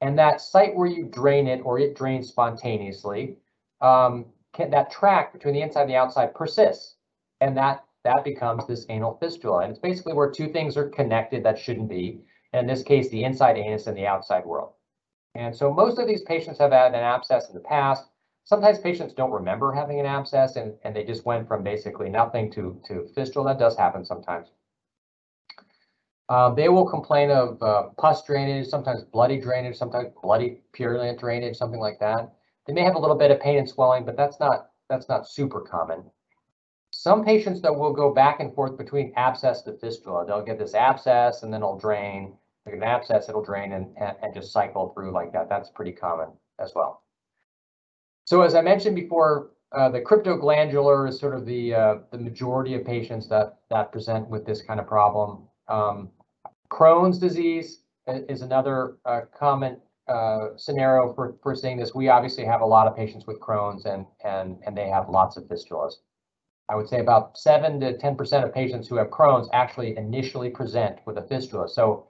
And that site where you drain it or it drains spontaneously, um, can, that track between the inside and the outside persists. And that, that becomes this anal fistula. And it's basically where two things are connected that shouldn't be. And in this case, the inside anus and the outside world. And so most of these patients have had an abscess in the past. Sometimes patients don't remember having an abscess and, and they just went from basically nothing to, to fistula. That does happen sometimes. Uh, they will complain of uh, pus drainage, sometimes bloody drainage, sometimes bloody purulent drainage, something like that. They may have a little bit of pain and swelling, but that's not that's not super common. Some patients though will go back and forth between abscess to fistula. They'll get this abscess and then it'll drain. They get an abscess, it'll drain and, and, and just cycle through like that. That's pretty common as well. So as I mentioned before, uh, the cryptoglandular is sort of the uh, the majority of patients that that present with this kind of problem. Um, Crohn's disease is another uh, common uh, scenario for, for seeing this. We obviously have a lot of patients with Crohn's and, and, and they have lots of fistulas. I would say about 7 to 10% of patients who have Crohn's actually initially present with a fistula. So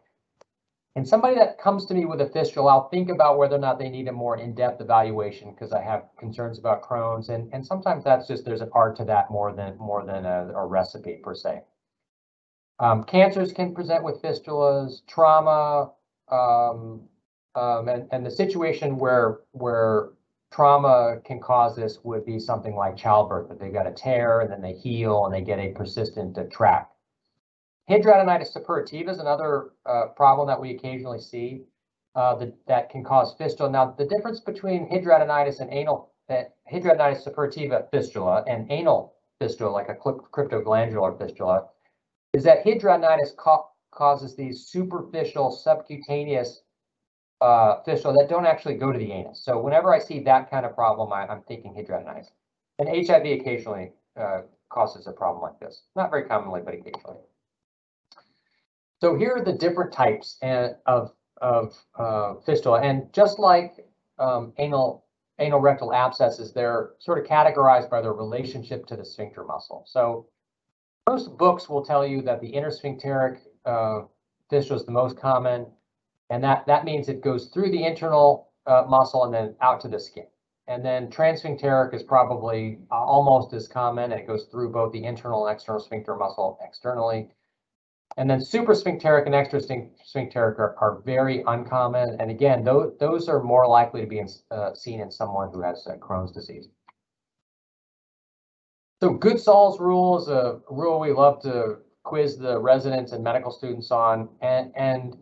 in somebody that comes to me with a fistula, I'll think about whether or not they need a more in-depth evaluation because I have concerns about Crohn's. And, and sometimes that's just, there's an art to that more than, more than a, a recipe per se. Um, cancers can present with fistulas, trauma, um, um, and, and the situation where where trauma can cause this would be something like childbirth, that they've got a tear and then they heal and they get a persistent uh, tract. Hidradenitis suppurativa is another uh, problem that we occasionally see uh, that, that can cause fistula. Now, the difference between hidradenitis and anal, uh, hidradenitis suppurativa fistula and anal fistula, like a cryptoglandular fistula, is that hidradenitis causes these superficial subcutaneous uh, fistula that don't actually go to the anus. So whenever I see that kind of problem, I, am thinking hidradenitis. And HIV occasionally uh, causes a problem like this. Not very commonly, but occasionally. So here are the different types uh, of, of uh, fistula. And just like um, anal, anorectal abscesses, they're sort of categorized by their relationship to the sphincter muscle. So most books will tell you that the intersphincteric uh, fistula is the most common. And that, that means it goes through the internal uh, muscle and then out to the skin. And then transsphincteric is probably uh, almost as common. It goes through both the internal and external sphincter muscle externally. And then suprasphincteric and extrasphincteric are, are very uncommon. And again, those, those are more likely to be in, uh, seen in someone who has uh, Crohn's disease. So Goodsall's rule is a rule we love to quiz the residents and medical students on. And, and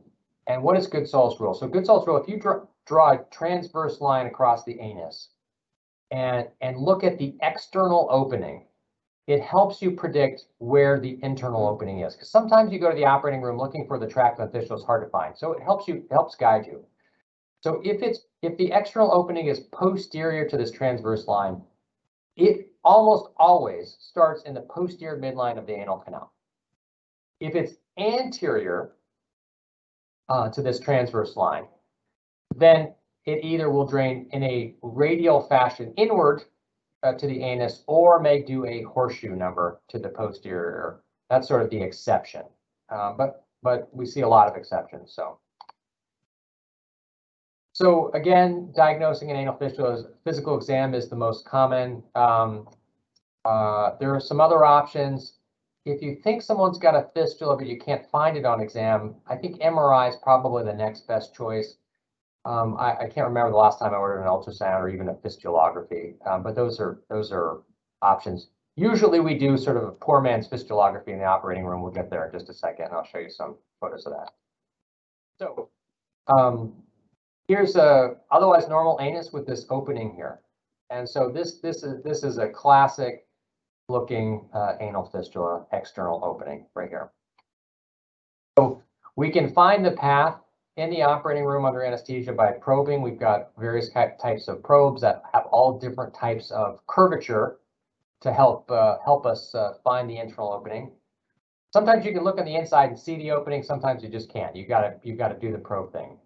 and what is Goodsall's rule? So Goodsall's rule, if you draw, draw a transverse line across the anus and, and look at the external opening, it helps you predict where the internal opening is. Because sometimes you go to the operating room looking for the tract official is hard to find. So it helps you, helps guide you. So if it's if the external opening is posterior to this transverse line, it almost always starts in the posterior midline of the anal canal. If it's anterior, uh, to this transverse line, then it either will drain in a radial fashion inward uh, to the anus or may do a horseshoe number to the posterior. That's sort of the exception. Uh, but but we see a lot of exceptions. So so again, diagnosing an anal fistula is physical exam is the most common. Um, uh, there are some other options if you think someone's got a fistula but you can't find it on exam, I think MRI is probably the next best choice. Um, I, I, can't remember the last time I ordered an ultrasound or even a fistulography, um, but those are those are options. Usually we do sort of a poor man's fistulography in the operating room. We'll get there in just a second, and I'll show you some photos of that. So um, here's a otherwise normal anus with this opening here. And so this this is this is a classic looking uh, anal fistula external opening right here. So we can find the path in the operating room under anesthesia by probing. We've got various types of probes that have all different types of curvature to help uh, help us uh, find the internal opening. Sometimes you can look on the inside and see the opening. Sometimes you just can't. You gotta you gotta do the probe thing.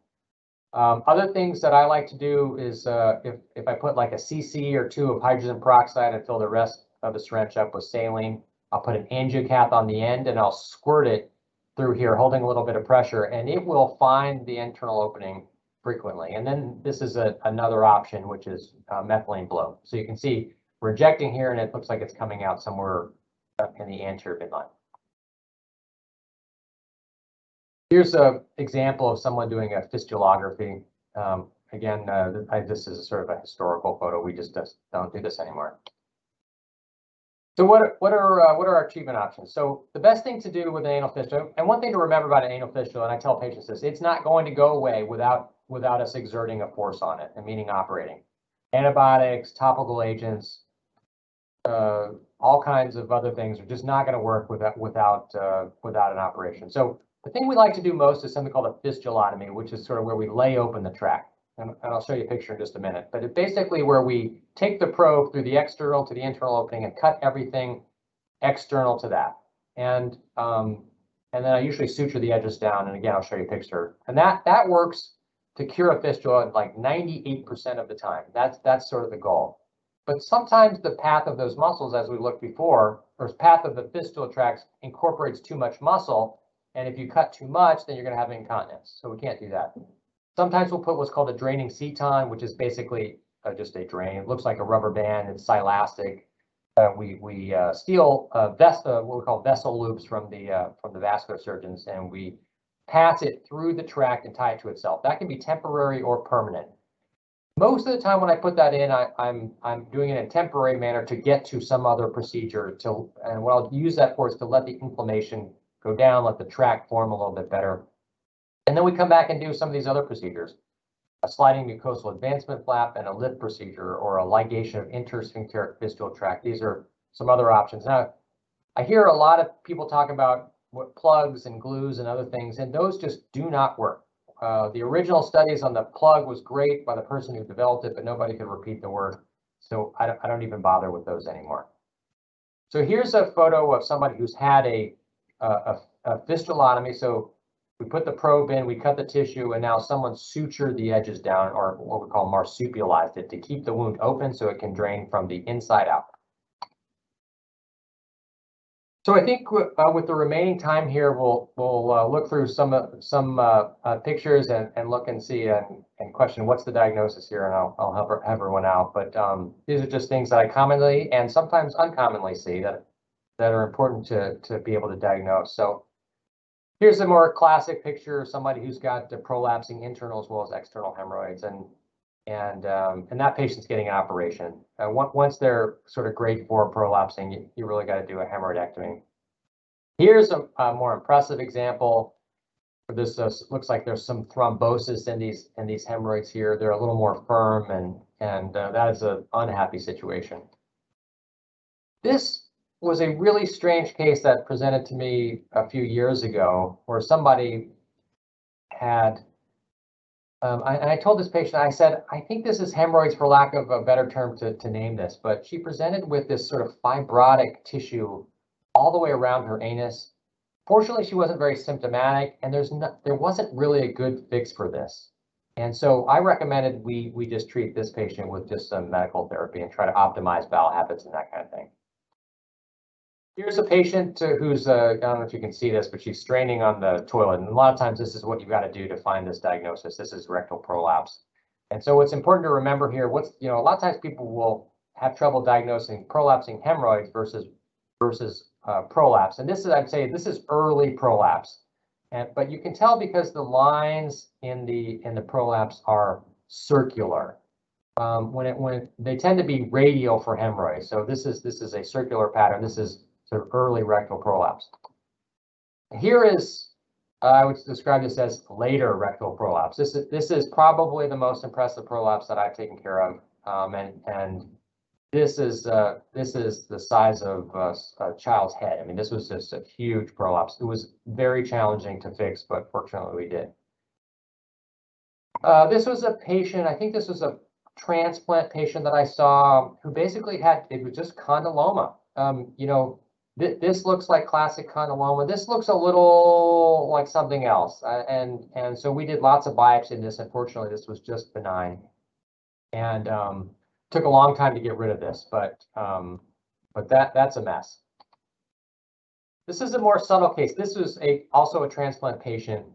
Um, other things that I like to do is uh, if if I put like a cc or two of hydrogen peroxide and fill the rest of the syringe up with saline, I'll put an angiocath on the end and I'll squirt it through here, holding a little bit of pressure, and it will find the internal opening frequently. And then this is a, another option, which is uh, methylene blue. So you can see we're here and it looks like it's coming out somewhere up in the anterior midline. Here's an example of someone doing a fistulography. Um, again, uh, I, this is sort of a historical photo. We just, just don't do this anymore. So what, what are uh, what are our treatment options? So the best thing to do with an anal fistula, and one thing to remember about an anal fistula, and I tell patients this, it's not going to go away without without us exerting a force on it, and meaning operating. Antibiotics, topical agents, uh, all kinds of other things are just not going to work without without uh, without an operation. So the thing we like to do most is something called a fistulotomy, which is sort of where we lay open the tract and, and I'll show you a picture in just a minute, but it basically where we take the probe through the external to the internal opening and cut everything external to that. And um, and then I usually suture the edges down. And again, I'll show you a picture. And that that works to cure a fistula like 98% of the time. That's that's sort of the goal. But sometimes the path of those muscles, as we looked before, or path of the fistula tracts incorporates too much muscle. And if you cut too much, then you're going to have incontinence. So we can't do that. Sometimes we'll put what's called a draining seton, which is basically uh, just a drain. It looks like a rubber band. It's silastic. Uh, we we uh, steal uh, uh, what we call vessel loops from the uh, from the vascular surgeons, and we pass it through the tract and tie it to itself. That can be temporary or permanent. Most of the time when I put that in, I, I'm I'm doing it in a temporary manner to get to some other procedure. To and what I'll use that for is to let the inflammation go down, let the tract form a little bit better. And then we come back and do some of these other procedures, a sliding mucosal advancement flap and a lift procedure or a ligation of intersphincteric fistula tract. These are some other options. Now, I hear a lot of people talk about what plugs and glues and other things, and those just do not work. Uh, the original studies on the plug was great by the person who developed it, but nobody could repeat the work. So I don't, I don't even bother with those anymore. So here's a photo of somebody who's had a, a, a fistulotomy. So we put the probe in, we cut the tissue, and now someone sutured the edges down, or what we call marsupialized it, to keep the wound open so it can drain from the inside out. So I think uh, with the remaining time here, we'll we'll uh, look through some uh, some uh, pictures and, and look and see and, and question what's the diagnosis here, and I'll, I'll help everyone out. But um, these are just things that I commonly and sometimes uncommonly see that that are important to to be able to diagnose. So Here's a more classic picture of somebody who's got the prolapsing internal as well as external hemorrhoids, and and um, and that patient's getting an operation. Uh, once they're sort of grade four prolapsing, you, you really got to do a hemorrhoidectomy. Here's a, a more impressive example. This uh, looks like there's some thrombosis in these in these hemorrhoids here. They're a little more firm, and and uh, that is an unhappy situation. This was a really strange case that presented to me a few years ago where somebody had um, I, and I told this patient, I said, I think this is hemorrhoids for lack of a better term to, to name this, but she presented with this sort of fibrotic tissue all the way around her anus. Fortunately, she wasn't very symptomatic and there's no, there wasn't really a good fix for this. And so I recommended we, we just treat this patient with just some medical therapy and try to optimize bowel habits and that kind of thing. Here's a patient who's, uh, I don't know if you can see this, but she's straining on the toilet. And a lot of times this is what you've got to do to find this diagnosis. This is rectal prolapse. And so what's important to remember here, what's, you know, a lot of times people will have trouble diagnosing prolapsing hemorrhoids versus versus uh, prolapse. And this is, I'd say, this is early prolapse. And, but you can tell because the lines in the in the prolapse are circular. Um, when it when they tend to be radial for hemorrhoids. So this is this is a circular pattern. This is of early rectal prolapse. Here is, uh, I would describe this as later rectal prolapse. This is, this is probably the most impressive prolapse that I've taken care of. Um, and, and this is uh, this is the size of uh, a child's head. I mean, this was just a huge prolapse. It was very challenging to fix, but fortunately we did. Uh, this was a patient, I think this was a transplant patient that I saw who basically had, it was just condyloma. Um, you know, th this looks like classic condyloma. This looks a little like something else. Uh, and, and so we did lots of biopsy in this. Unfortunately, this was just benign. And um, took a long time to get rid of this, but, um, but that, that's a mess. This is a more subtle case. This was a, also a transplant patient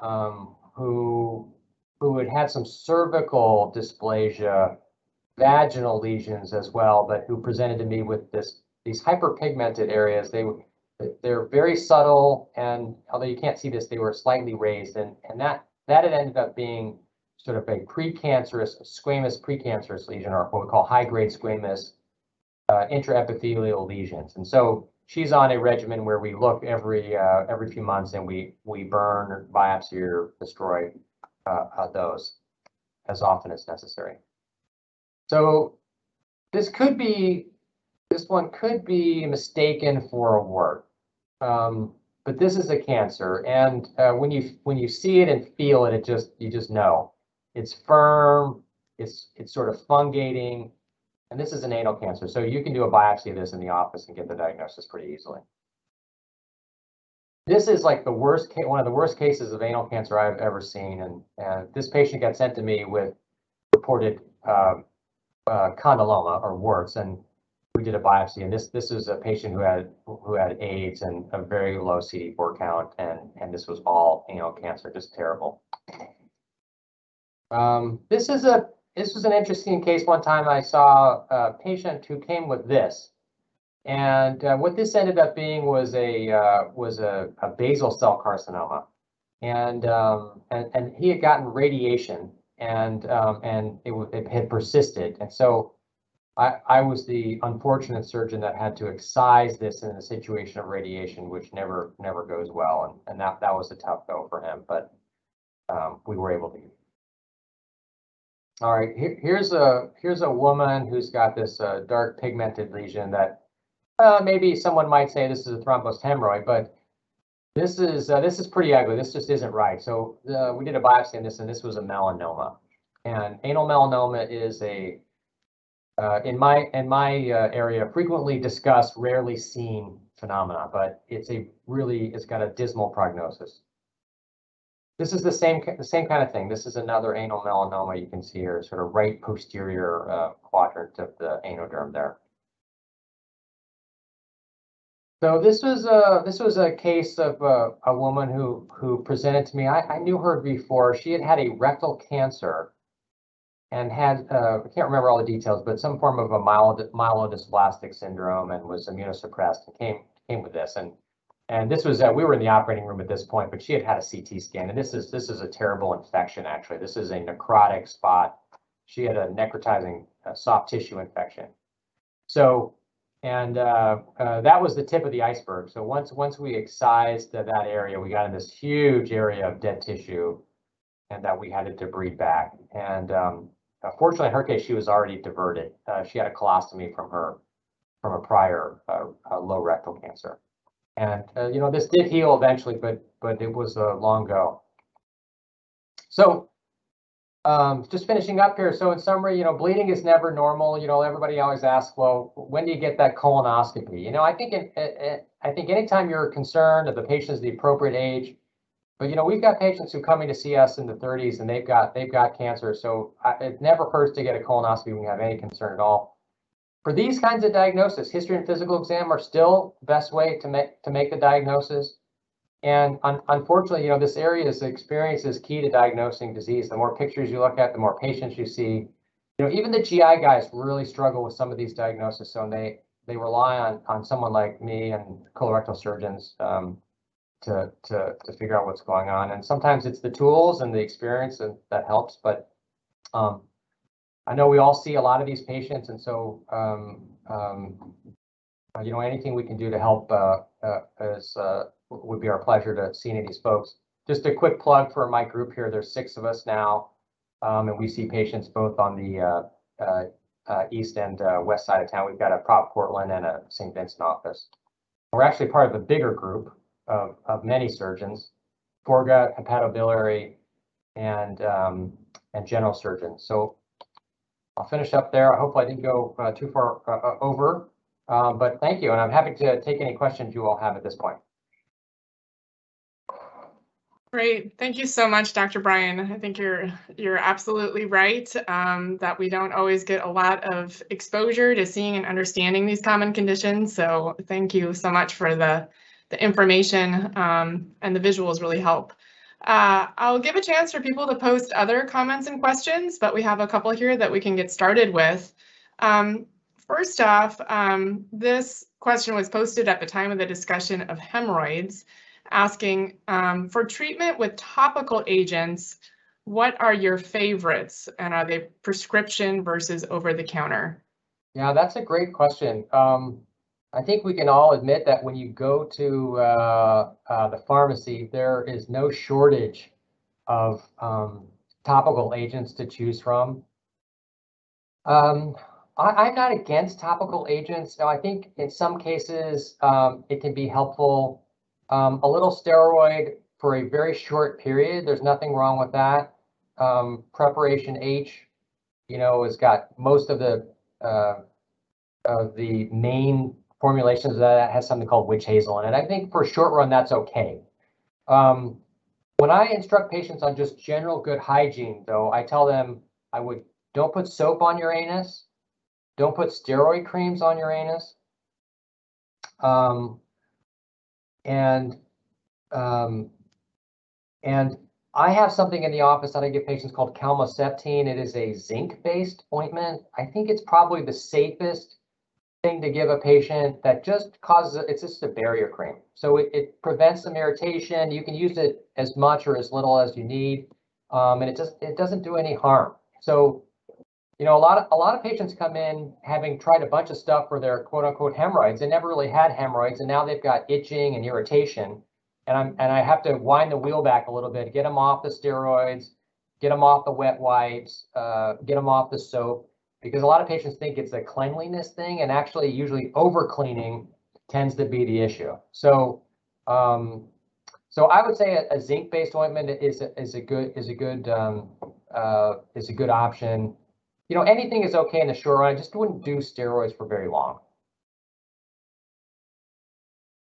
um, who who had had some cervical dysplasia, vaginal lesions as well, but who presented to me with this these hyperpigmented areas. They they're very subtle, and although you can't see this, they were slightly raised, and and that that had ended up being sort of a precancerous, squamous precancerous lesion, or what we call high-grade squamous uh, intraepithelial lesions. And so she's on a regimen where we look every uh, every few months and we we burn, or biopsy, or destroy uh, uh, those as often as necessary. So this could be, this one could be mistaken for a wart, um, but this is a cancer. And uh, when you when you see it and feel it, it just you just know it's firm. It's it's sort of fungating, and this is an anal cancer. So you can do a biopsy of this in the office and get the diagnosis pretty easily this is like the worst one of the worst cases of anal cancer I've ever seen. And, and this patient got sent to me with reported uh, uh, condyloma or warts, and we did a biopsy. And this this is a patient who had who had AIDS and a very low CD4 count, and and this was all anal cancer, just terrible. Um, this is a this was an interesting case. One time I saw a patient who came with this. And uh, what this ended up being was a uh, was a, a, basal cell carcinoma, and um, and and he had gotten radiation, and um, and it, it had persisted, and so I I was the unfortunate surgeon that had to excise this in a situation of radiation, which never never goes well, and and that that was a tough go for him, but um, we were able to. All right, here, here's a here's a woman who's got this uh, dark pigmented lesion that uh, maybe someone might say this is a thrombosed hemorrhoid, but this is uh, this is pretty ugly. This just isn't right. So uh, we did a biopsy on this, and this was a melanoma. And anal melanoma is a uh, in my in my uh, area frequently discussed, rarely seen phenomena, but it's a really it's got a dismal prognosis. This is the same the same kind of thing. This is another anal melanoma you can see here, sort of right posterior uh, quadrant of the anoderm there. So this was a this was a case of a, a woman who who presented to me. I, I knew her before. She had had a rectal cancer and had uh, I can't remember all the details, but some form of a myelod myelodysplastic syndrome and was immunosuppressed and came came with this. And and this was uh, we were in the operating room at this point, but she had had a CT scan, and this is this is a terrible infection. Actually, this is a necrotic spot. She had a necrotizing uh, soft tissue infection. So and uh, uh, that was the tip of the iceberg. So once once we excised that area, we got in this huge area of dead tissue, and that we had to debride back. And um, uh, fortunately, in her case, she was already diverted. Uh, she had a colostomy from her from a prior uh, low rectal cancer, and uh, you know this did heal eventually, but but it was a long go. So um, just finishing up here. So in summary, you know, bleeding is never normal. You know, everybody always asks, well, when do you get that colonoscopy? You know, I think in, I think anytime you're concerned that the patient is the appropriate age, but you know, we've got patients who coming to see us in the 30s and they've got they've got cancer. So I, it never hurts to get a colonoscopy when you have any concern at all. For these kinds of diagnosis, history and physical exam are still the best way to make to make the diagnosis. And un unfortunately, you know, this area is experience is key to diagnosing disease. The more pictures you look at, the more patients you see. You know, even the GI guys really struggle with some of these diagnoses. So they they rely on on someone like me and colorectal surgeons um, to to to figure out what's going on. And sometimes it's the tools and the experience and that helps. But um, I know we all see a lot of these patients, and so um, um, you know anything we can do to help uh, uh, is uh, would be our pleasure to see any of these folks. Just a quick plug for my group here. There's six of us now, um, and we see patients both on the uh, uh, uh, east and west side of town. We've got a Prop Portland and a St. Vincent office. We're actually part of a bigger group of, of many surgeons, foregut, hepatobiliary, and um, and general surgeons. So I'll finish up there. I hope I didn't go uh, too far uh, uh, over, um, but thank you, and I'm happy to take any questions you all have at this point. Great. Thank you so much, Dr. Brian. I think you're you're absolutely right um, that we don't always get a lot of exposure to seeing and understanding these common conditions. So thank you so much for the, the information um, and the visuals really help. Uh, I'll give a chance for people to post other comments and questions, but we have a couple here that we can get started with. Um, first off, um, this question was posted at the time of the discussion of hemorrhoids asking um, for treatment with topical agents, what are your favorites and are they prescription versus over the counter? Yeah, that's a great question. Um, I think we can all admit that when you go to uh, uh, the pharmacy, there is no shortage of um, topical agents to choose from. Um, I, am not against topical agents. Now, I think in some cases um, it can be helpful um, a little steroid for a very short period, there's nothing wrong with that. Um, preparation H, you know, has got most of the uh, of the main formulations that has something called witch hazel in it. I think for short run, that's okay. Um, when I instruct patients on just general good hygiene, though, I tell them I would don't put soap on your anus, don't put steroid creams on your anus. Um, and um, and I have something in the office that I give patients called calmoseptine. It is a zinc-based ointment. I think it's probably the safest thing to give a patient that just causes, it's just a barrier cream. So it, it prevents some irritation. You can use it as much or as little as you need. Um, and it just, it doesn't do any harm. So you know, a lot of a lot of patients come in having tried a bunch of stuff for their quote unquote hemorrhoids. They never really had hemorrhoids, and now they've got itching and irritation. And I'm and I have to wind the wheel back a little bit, get them off the steroids, get them off the wet wipes, uh, get them off the soap, because a lot of patients think it's a cleanliness thing, and actually, usually over cleaning tends to be the issue. So, um, so I would say a, a zinc-based ointment is a, is a good is a good um, uh, is a good option you know, anything is okay in the short run. I just wouldn't do steroids for very long.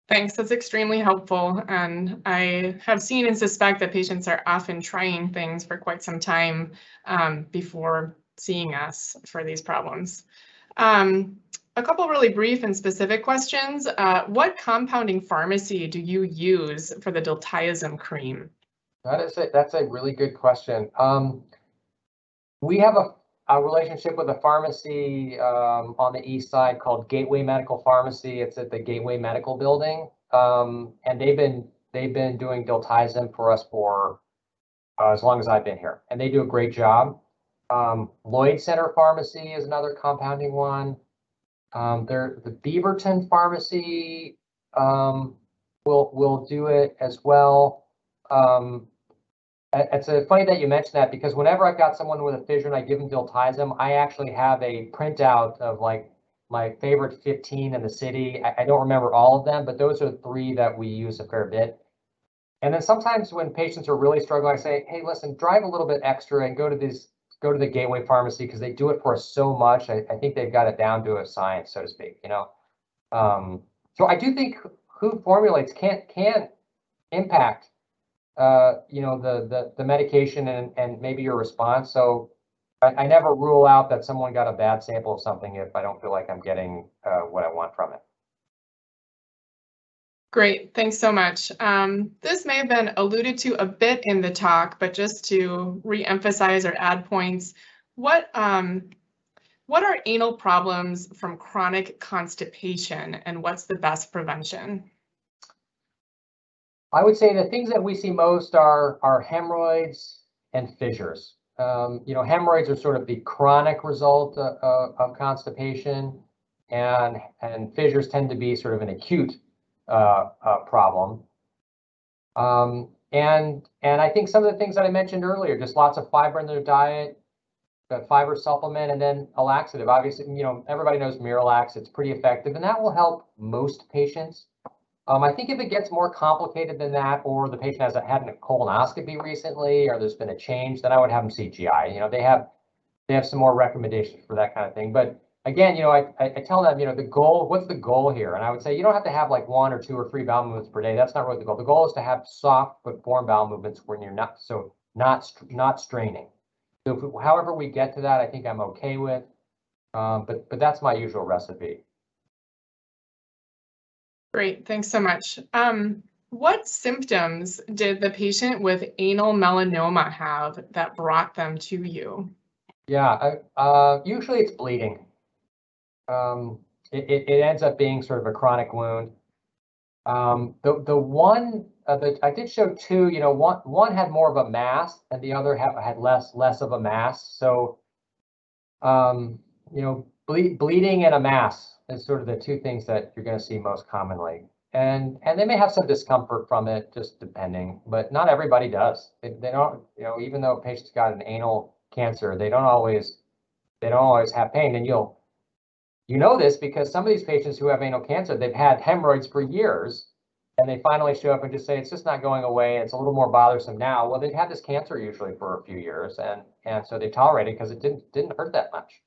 Thanks, that's extremely helpful. And I have seen and suspect that patients are often trying things for quite some time um, before seeing us for these problems. Um, a couple really brief and specific questions. Uh, what compounding pharmacy do you use for the diltiazem cream? That is a, that's a really good question. Um, we have a a relationship with a pharmacy um, on the east side called Gateway Medical Pharmacy. It's at the Gateway Medical Building, um, and they've been they've been doing diltiazem for us for uh, as long as I've been here, and they do a great job. Um, Lloyd Center Pharmacy is another compounding one. Um, there, the Beaverton Pharmacy um, will will do it as well. Um, it's a, funny that you mentioned that because whenever I've got someone with a fissure and I give them diltiazem, I actually have a printout of like my favorite 15 in the city. I, I, don't remember all of them, but those are three that we use a fair bit. And then sometimes when patients are really struggling, I say, hey, listen, drive a little bit extra and go to these, go to the Gateway Pharmacy because they do it for us so much. I, I, think they've got it down to a science, so to speak, you know. Um, so I do think who formulates can't can impact uh, you know, the, the, the medication and, and maybe your response. So I, I never rule out that someone got a bad sample of something if I don't feel like I'm getting uh, what I want from it. Great, thanks so much. Um, this may have been alluded to a bit in the talk, but just to re-emphasize or add points, what um, what are anal problems from chronic constipation and what's the best prevention? I would say the things that we see most are, are hemorrhoids and fissures. Um, you know, hemorrhoids are sort of the chronic result uh, uh, of constipation, and and fissures tend to be sort of an acute uh, uh, problem. Um, and and I think some of the things that I mentioned earlier, just lots of fiber in their diet, a fiber supplement and then a laxative. Obviously, you know, everybody knows Miralax. It's pretty effective and that will help most patients. Um, I think if it gets more complicated than that, or the patient has had a colonoscopy recently, or there's been a change, then I would have them see GI. You know, they have they have some more recommendations for that kind of thing. But again, you know, I, I, tell them, you know, the goal, what's the goal here? And I would say you don't have to have like one or two or three bowel movements per day. That's not really the goal. The goal is to have soft but form bowel movements when you're not so not not straining. So if, however we get to that, I think I'm okay with. Um, but but that's my usual recipe. Great, thanks so much. Um, what symptoms did the patient with anal melanoma have that brought them to you? Yeah, uh, usually it's bleeding. Um, it, it, ends up being sort of a chronic wound. Um, the the one uh, that I did show two, you know, one one had more of a mass and the other had, had less less of a mass. So, um, you know, ble bleeding and a mass is sort of the two things that you're going to see most commonly. And and they may have some discomfort from it, just depending, but not everybody does. They, they don't, you know, even though a patient's got an anal cancer, they don't always they don't always have pain. And you'll you know this because some of these patients who have anal cancer, they've had hemorrhoids for years and they finally show up and just say it's just not going away. It's a little more bothersome now. Well, they've had this cancer usually for a few years, and and so they tolerate it because it didn't didn't hurt that much.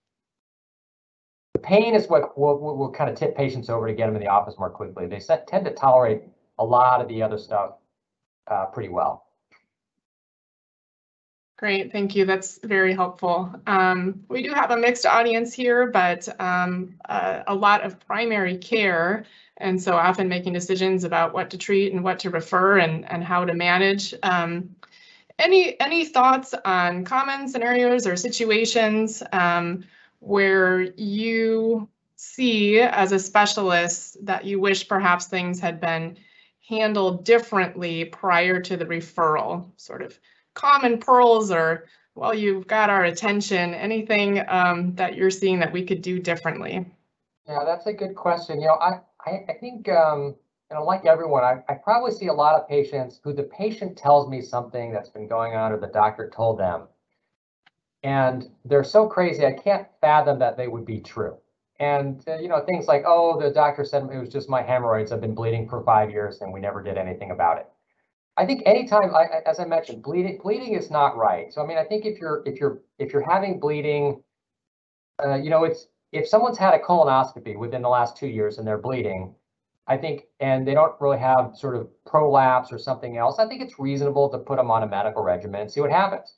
The pain is what will, will, will kind of tip patients over to get them in the office more quickly. They set, tend to tolerate a lot of the other stuff uh, pretty well. Great, thank you. That's very helpful. Um, we do have a mixed audience here, but um, uh, a lot of primary care, and so often making decisions about what to treat and what to refer and, and how to manage. Um, any, any thoughts on common scenarios or situations um, where you see as a specialist that you wish perhaps things had been handled differently prior to the referral, sort of common pearls or, well, you've got our attention, anything um, that you're seeing that we could do differently? Yeah, that's a good question. You know, I, I, I think, um, you know, like everyone, I, I probably see a lot of patients who the patient tells me something that's been going on or the doctor told them. And they're so crazy, I can't fathom that they would be true. And, uh, you know, things like, oh, the doctor said it was just my hemorrhoids. I've been bleeding for five years and we never did anything about it. I think anytime, I, as I mentioned, bleeding bleeding is not right. So I mean, I think if you're if you're if you're having bleeding, uh, you know, it's if someone's had a colonoscopy within the last two years and they're bleeding, I think, and they don't really have sort of prolapse or something else, I think it's reasonable to put them on a medical regimen and see what happens.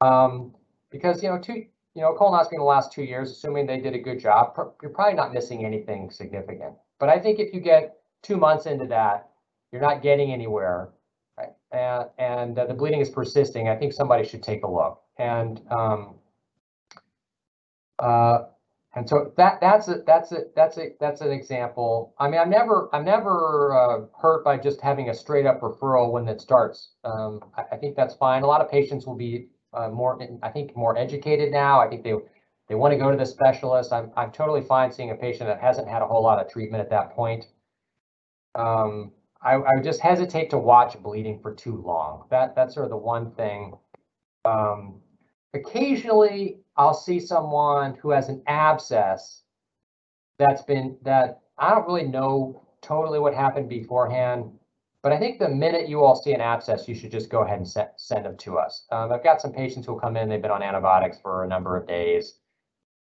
Um, because you know, two you know, colonoscopy in the last two years, assuming they did a good job, you're probably not missing anything significant. But I think if you get two months into that, you're not getting anywhere and, and uh, the bleeding is persisting, I think somebody should take a look. And um, uh, and so that that's a that's a that's a that's an example. I mean, I'm never I'm never uh, hurt by just having a straight up referral when it starts. Um, I, I, think that's fine. A lot of patients will be uh, more I think more educated now. I think they they want to go to the specialist. I'm I'm totally fine seeing a patient that hasn't had a whole lot of treatment at that point. Um, I, I just hesitate to watch bleeding for too long. That that's sort of the one thing. Um, occasionally, I'll see someone who has an abscess that's been that I don't really know totally what happened beforehand, but I think the minute you all see an abscess, you should just go ahead and send, send them to us. Um, I've got some patients who come in, they've been on antibiotics for a number of days,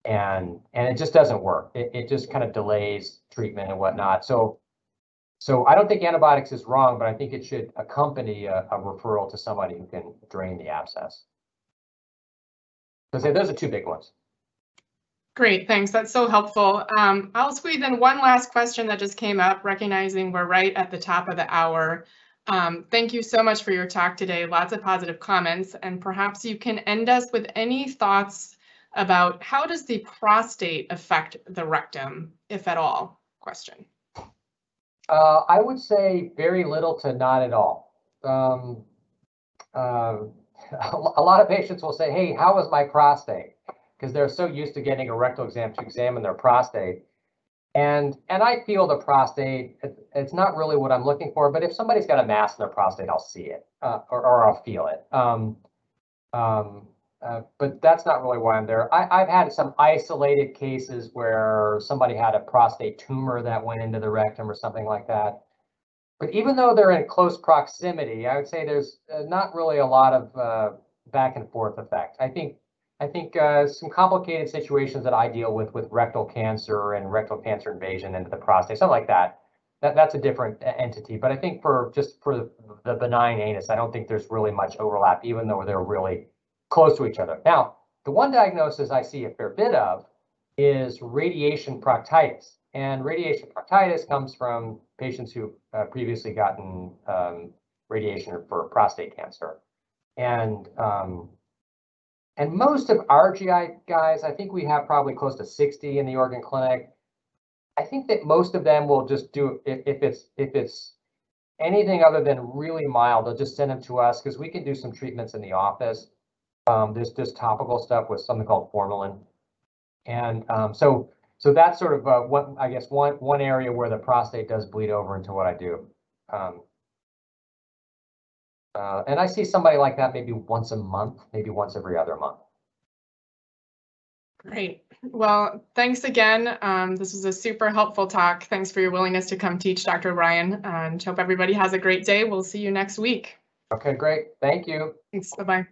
and and it just doesn't work. It, it just kind of delays treatment and whatnot. So so I don't think antibiotics is wrong, but I think it should accompany a, a referral to somebody who can drain the abscess. So say those are two big ones. Great, thanks. That's so helpful. Um, I'll squeeze in one last question that just came up, recognizing we're right at the top of the hour. Um, thank you so much for your talk today. Lots of positive comments, and perhaps you can end us with any thoughts about how does the prostate affect the rectum, if at all? Question. Uh, I would say very little to not at all. Um, uh, a lot of patients will say, hey, how is my prostate? Because they're so used to getting a rectal exam to examine their prostate. And, and I feel the prostate, it, it's not really what I'm looking for, but if somebody's got a mass in their prostate, I'll see it uh, or, or I'll feel it. Um, um, uh, but that's not really why I'm there. I, I've had some isolated cases where somebody had a prostate tumor that went into the rectum or something like that. But even though they're in close proximity, I would say there's uh, not really a lot of uh, back and forth effect. I think I think uh, some complicated situations that I deal with with rectal cancer and rectal cancer invasion into the prostate, something like that. That that's a different e- entity. But I think for just for the benign anus, I don't think there's really much overlap, even though they're really close to each other. Now, the one diagnosis I see a fair bit of is radiation proctitis. And radiation proctitis comes from patients who've uh, previously gotten um, radiation for prostate cancer. And um, and most of our GI guys, I think we have probably close to 60 in the Oregon clinic. I think that most of them will just do if, if it's if it's anything other than really mild, they'll just send them to us because we can do some treatments in the office. Um, there's just topical stuff with something called formalin. And um, so so that's sort of uh, one, I guess, one one area where the prostate does bleed over into what I do. Um, uh, and I see somebody like that maybe once a month, maybe once every other month. Great. Well, thanks again. Um, this was a super helpful talk. Thanks for your willingness to come teach, Dr. O'Brien, and hope everybody has a great day. We'll see you next week. Okay, great. Thank you. Thanks. Bye-bye.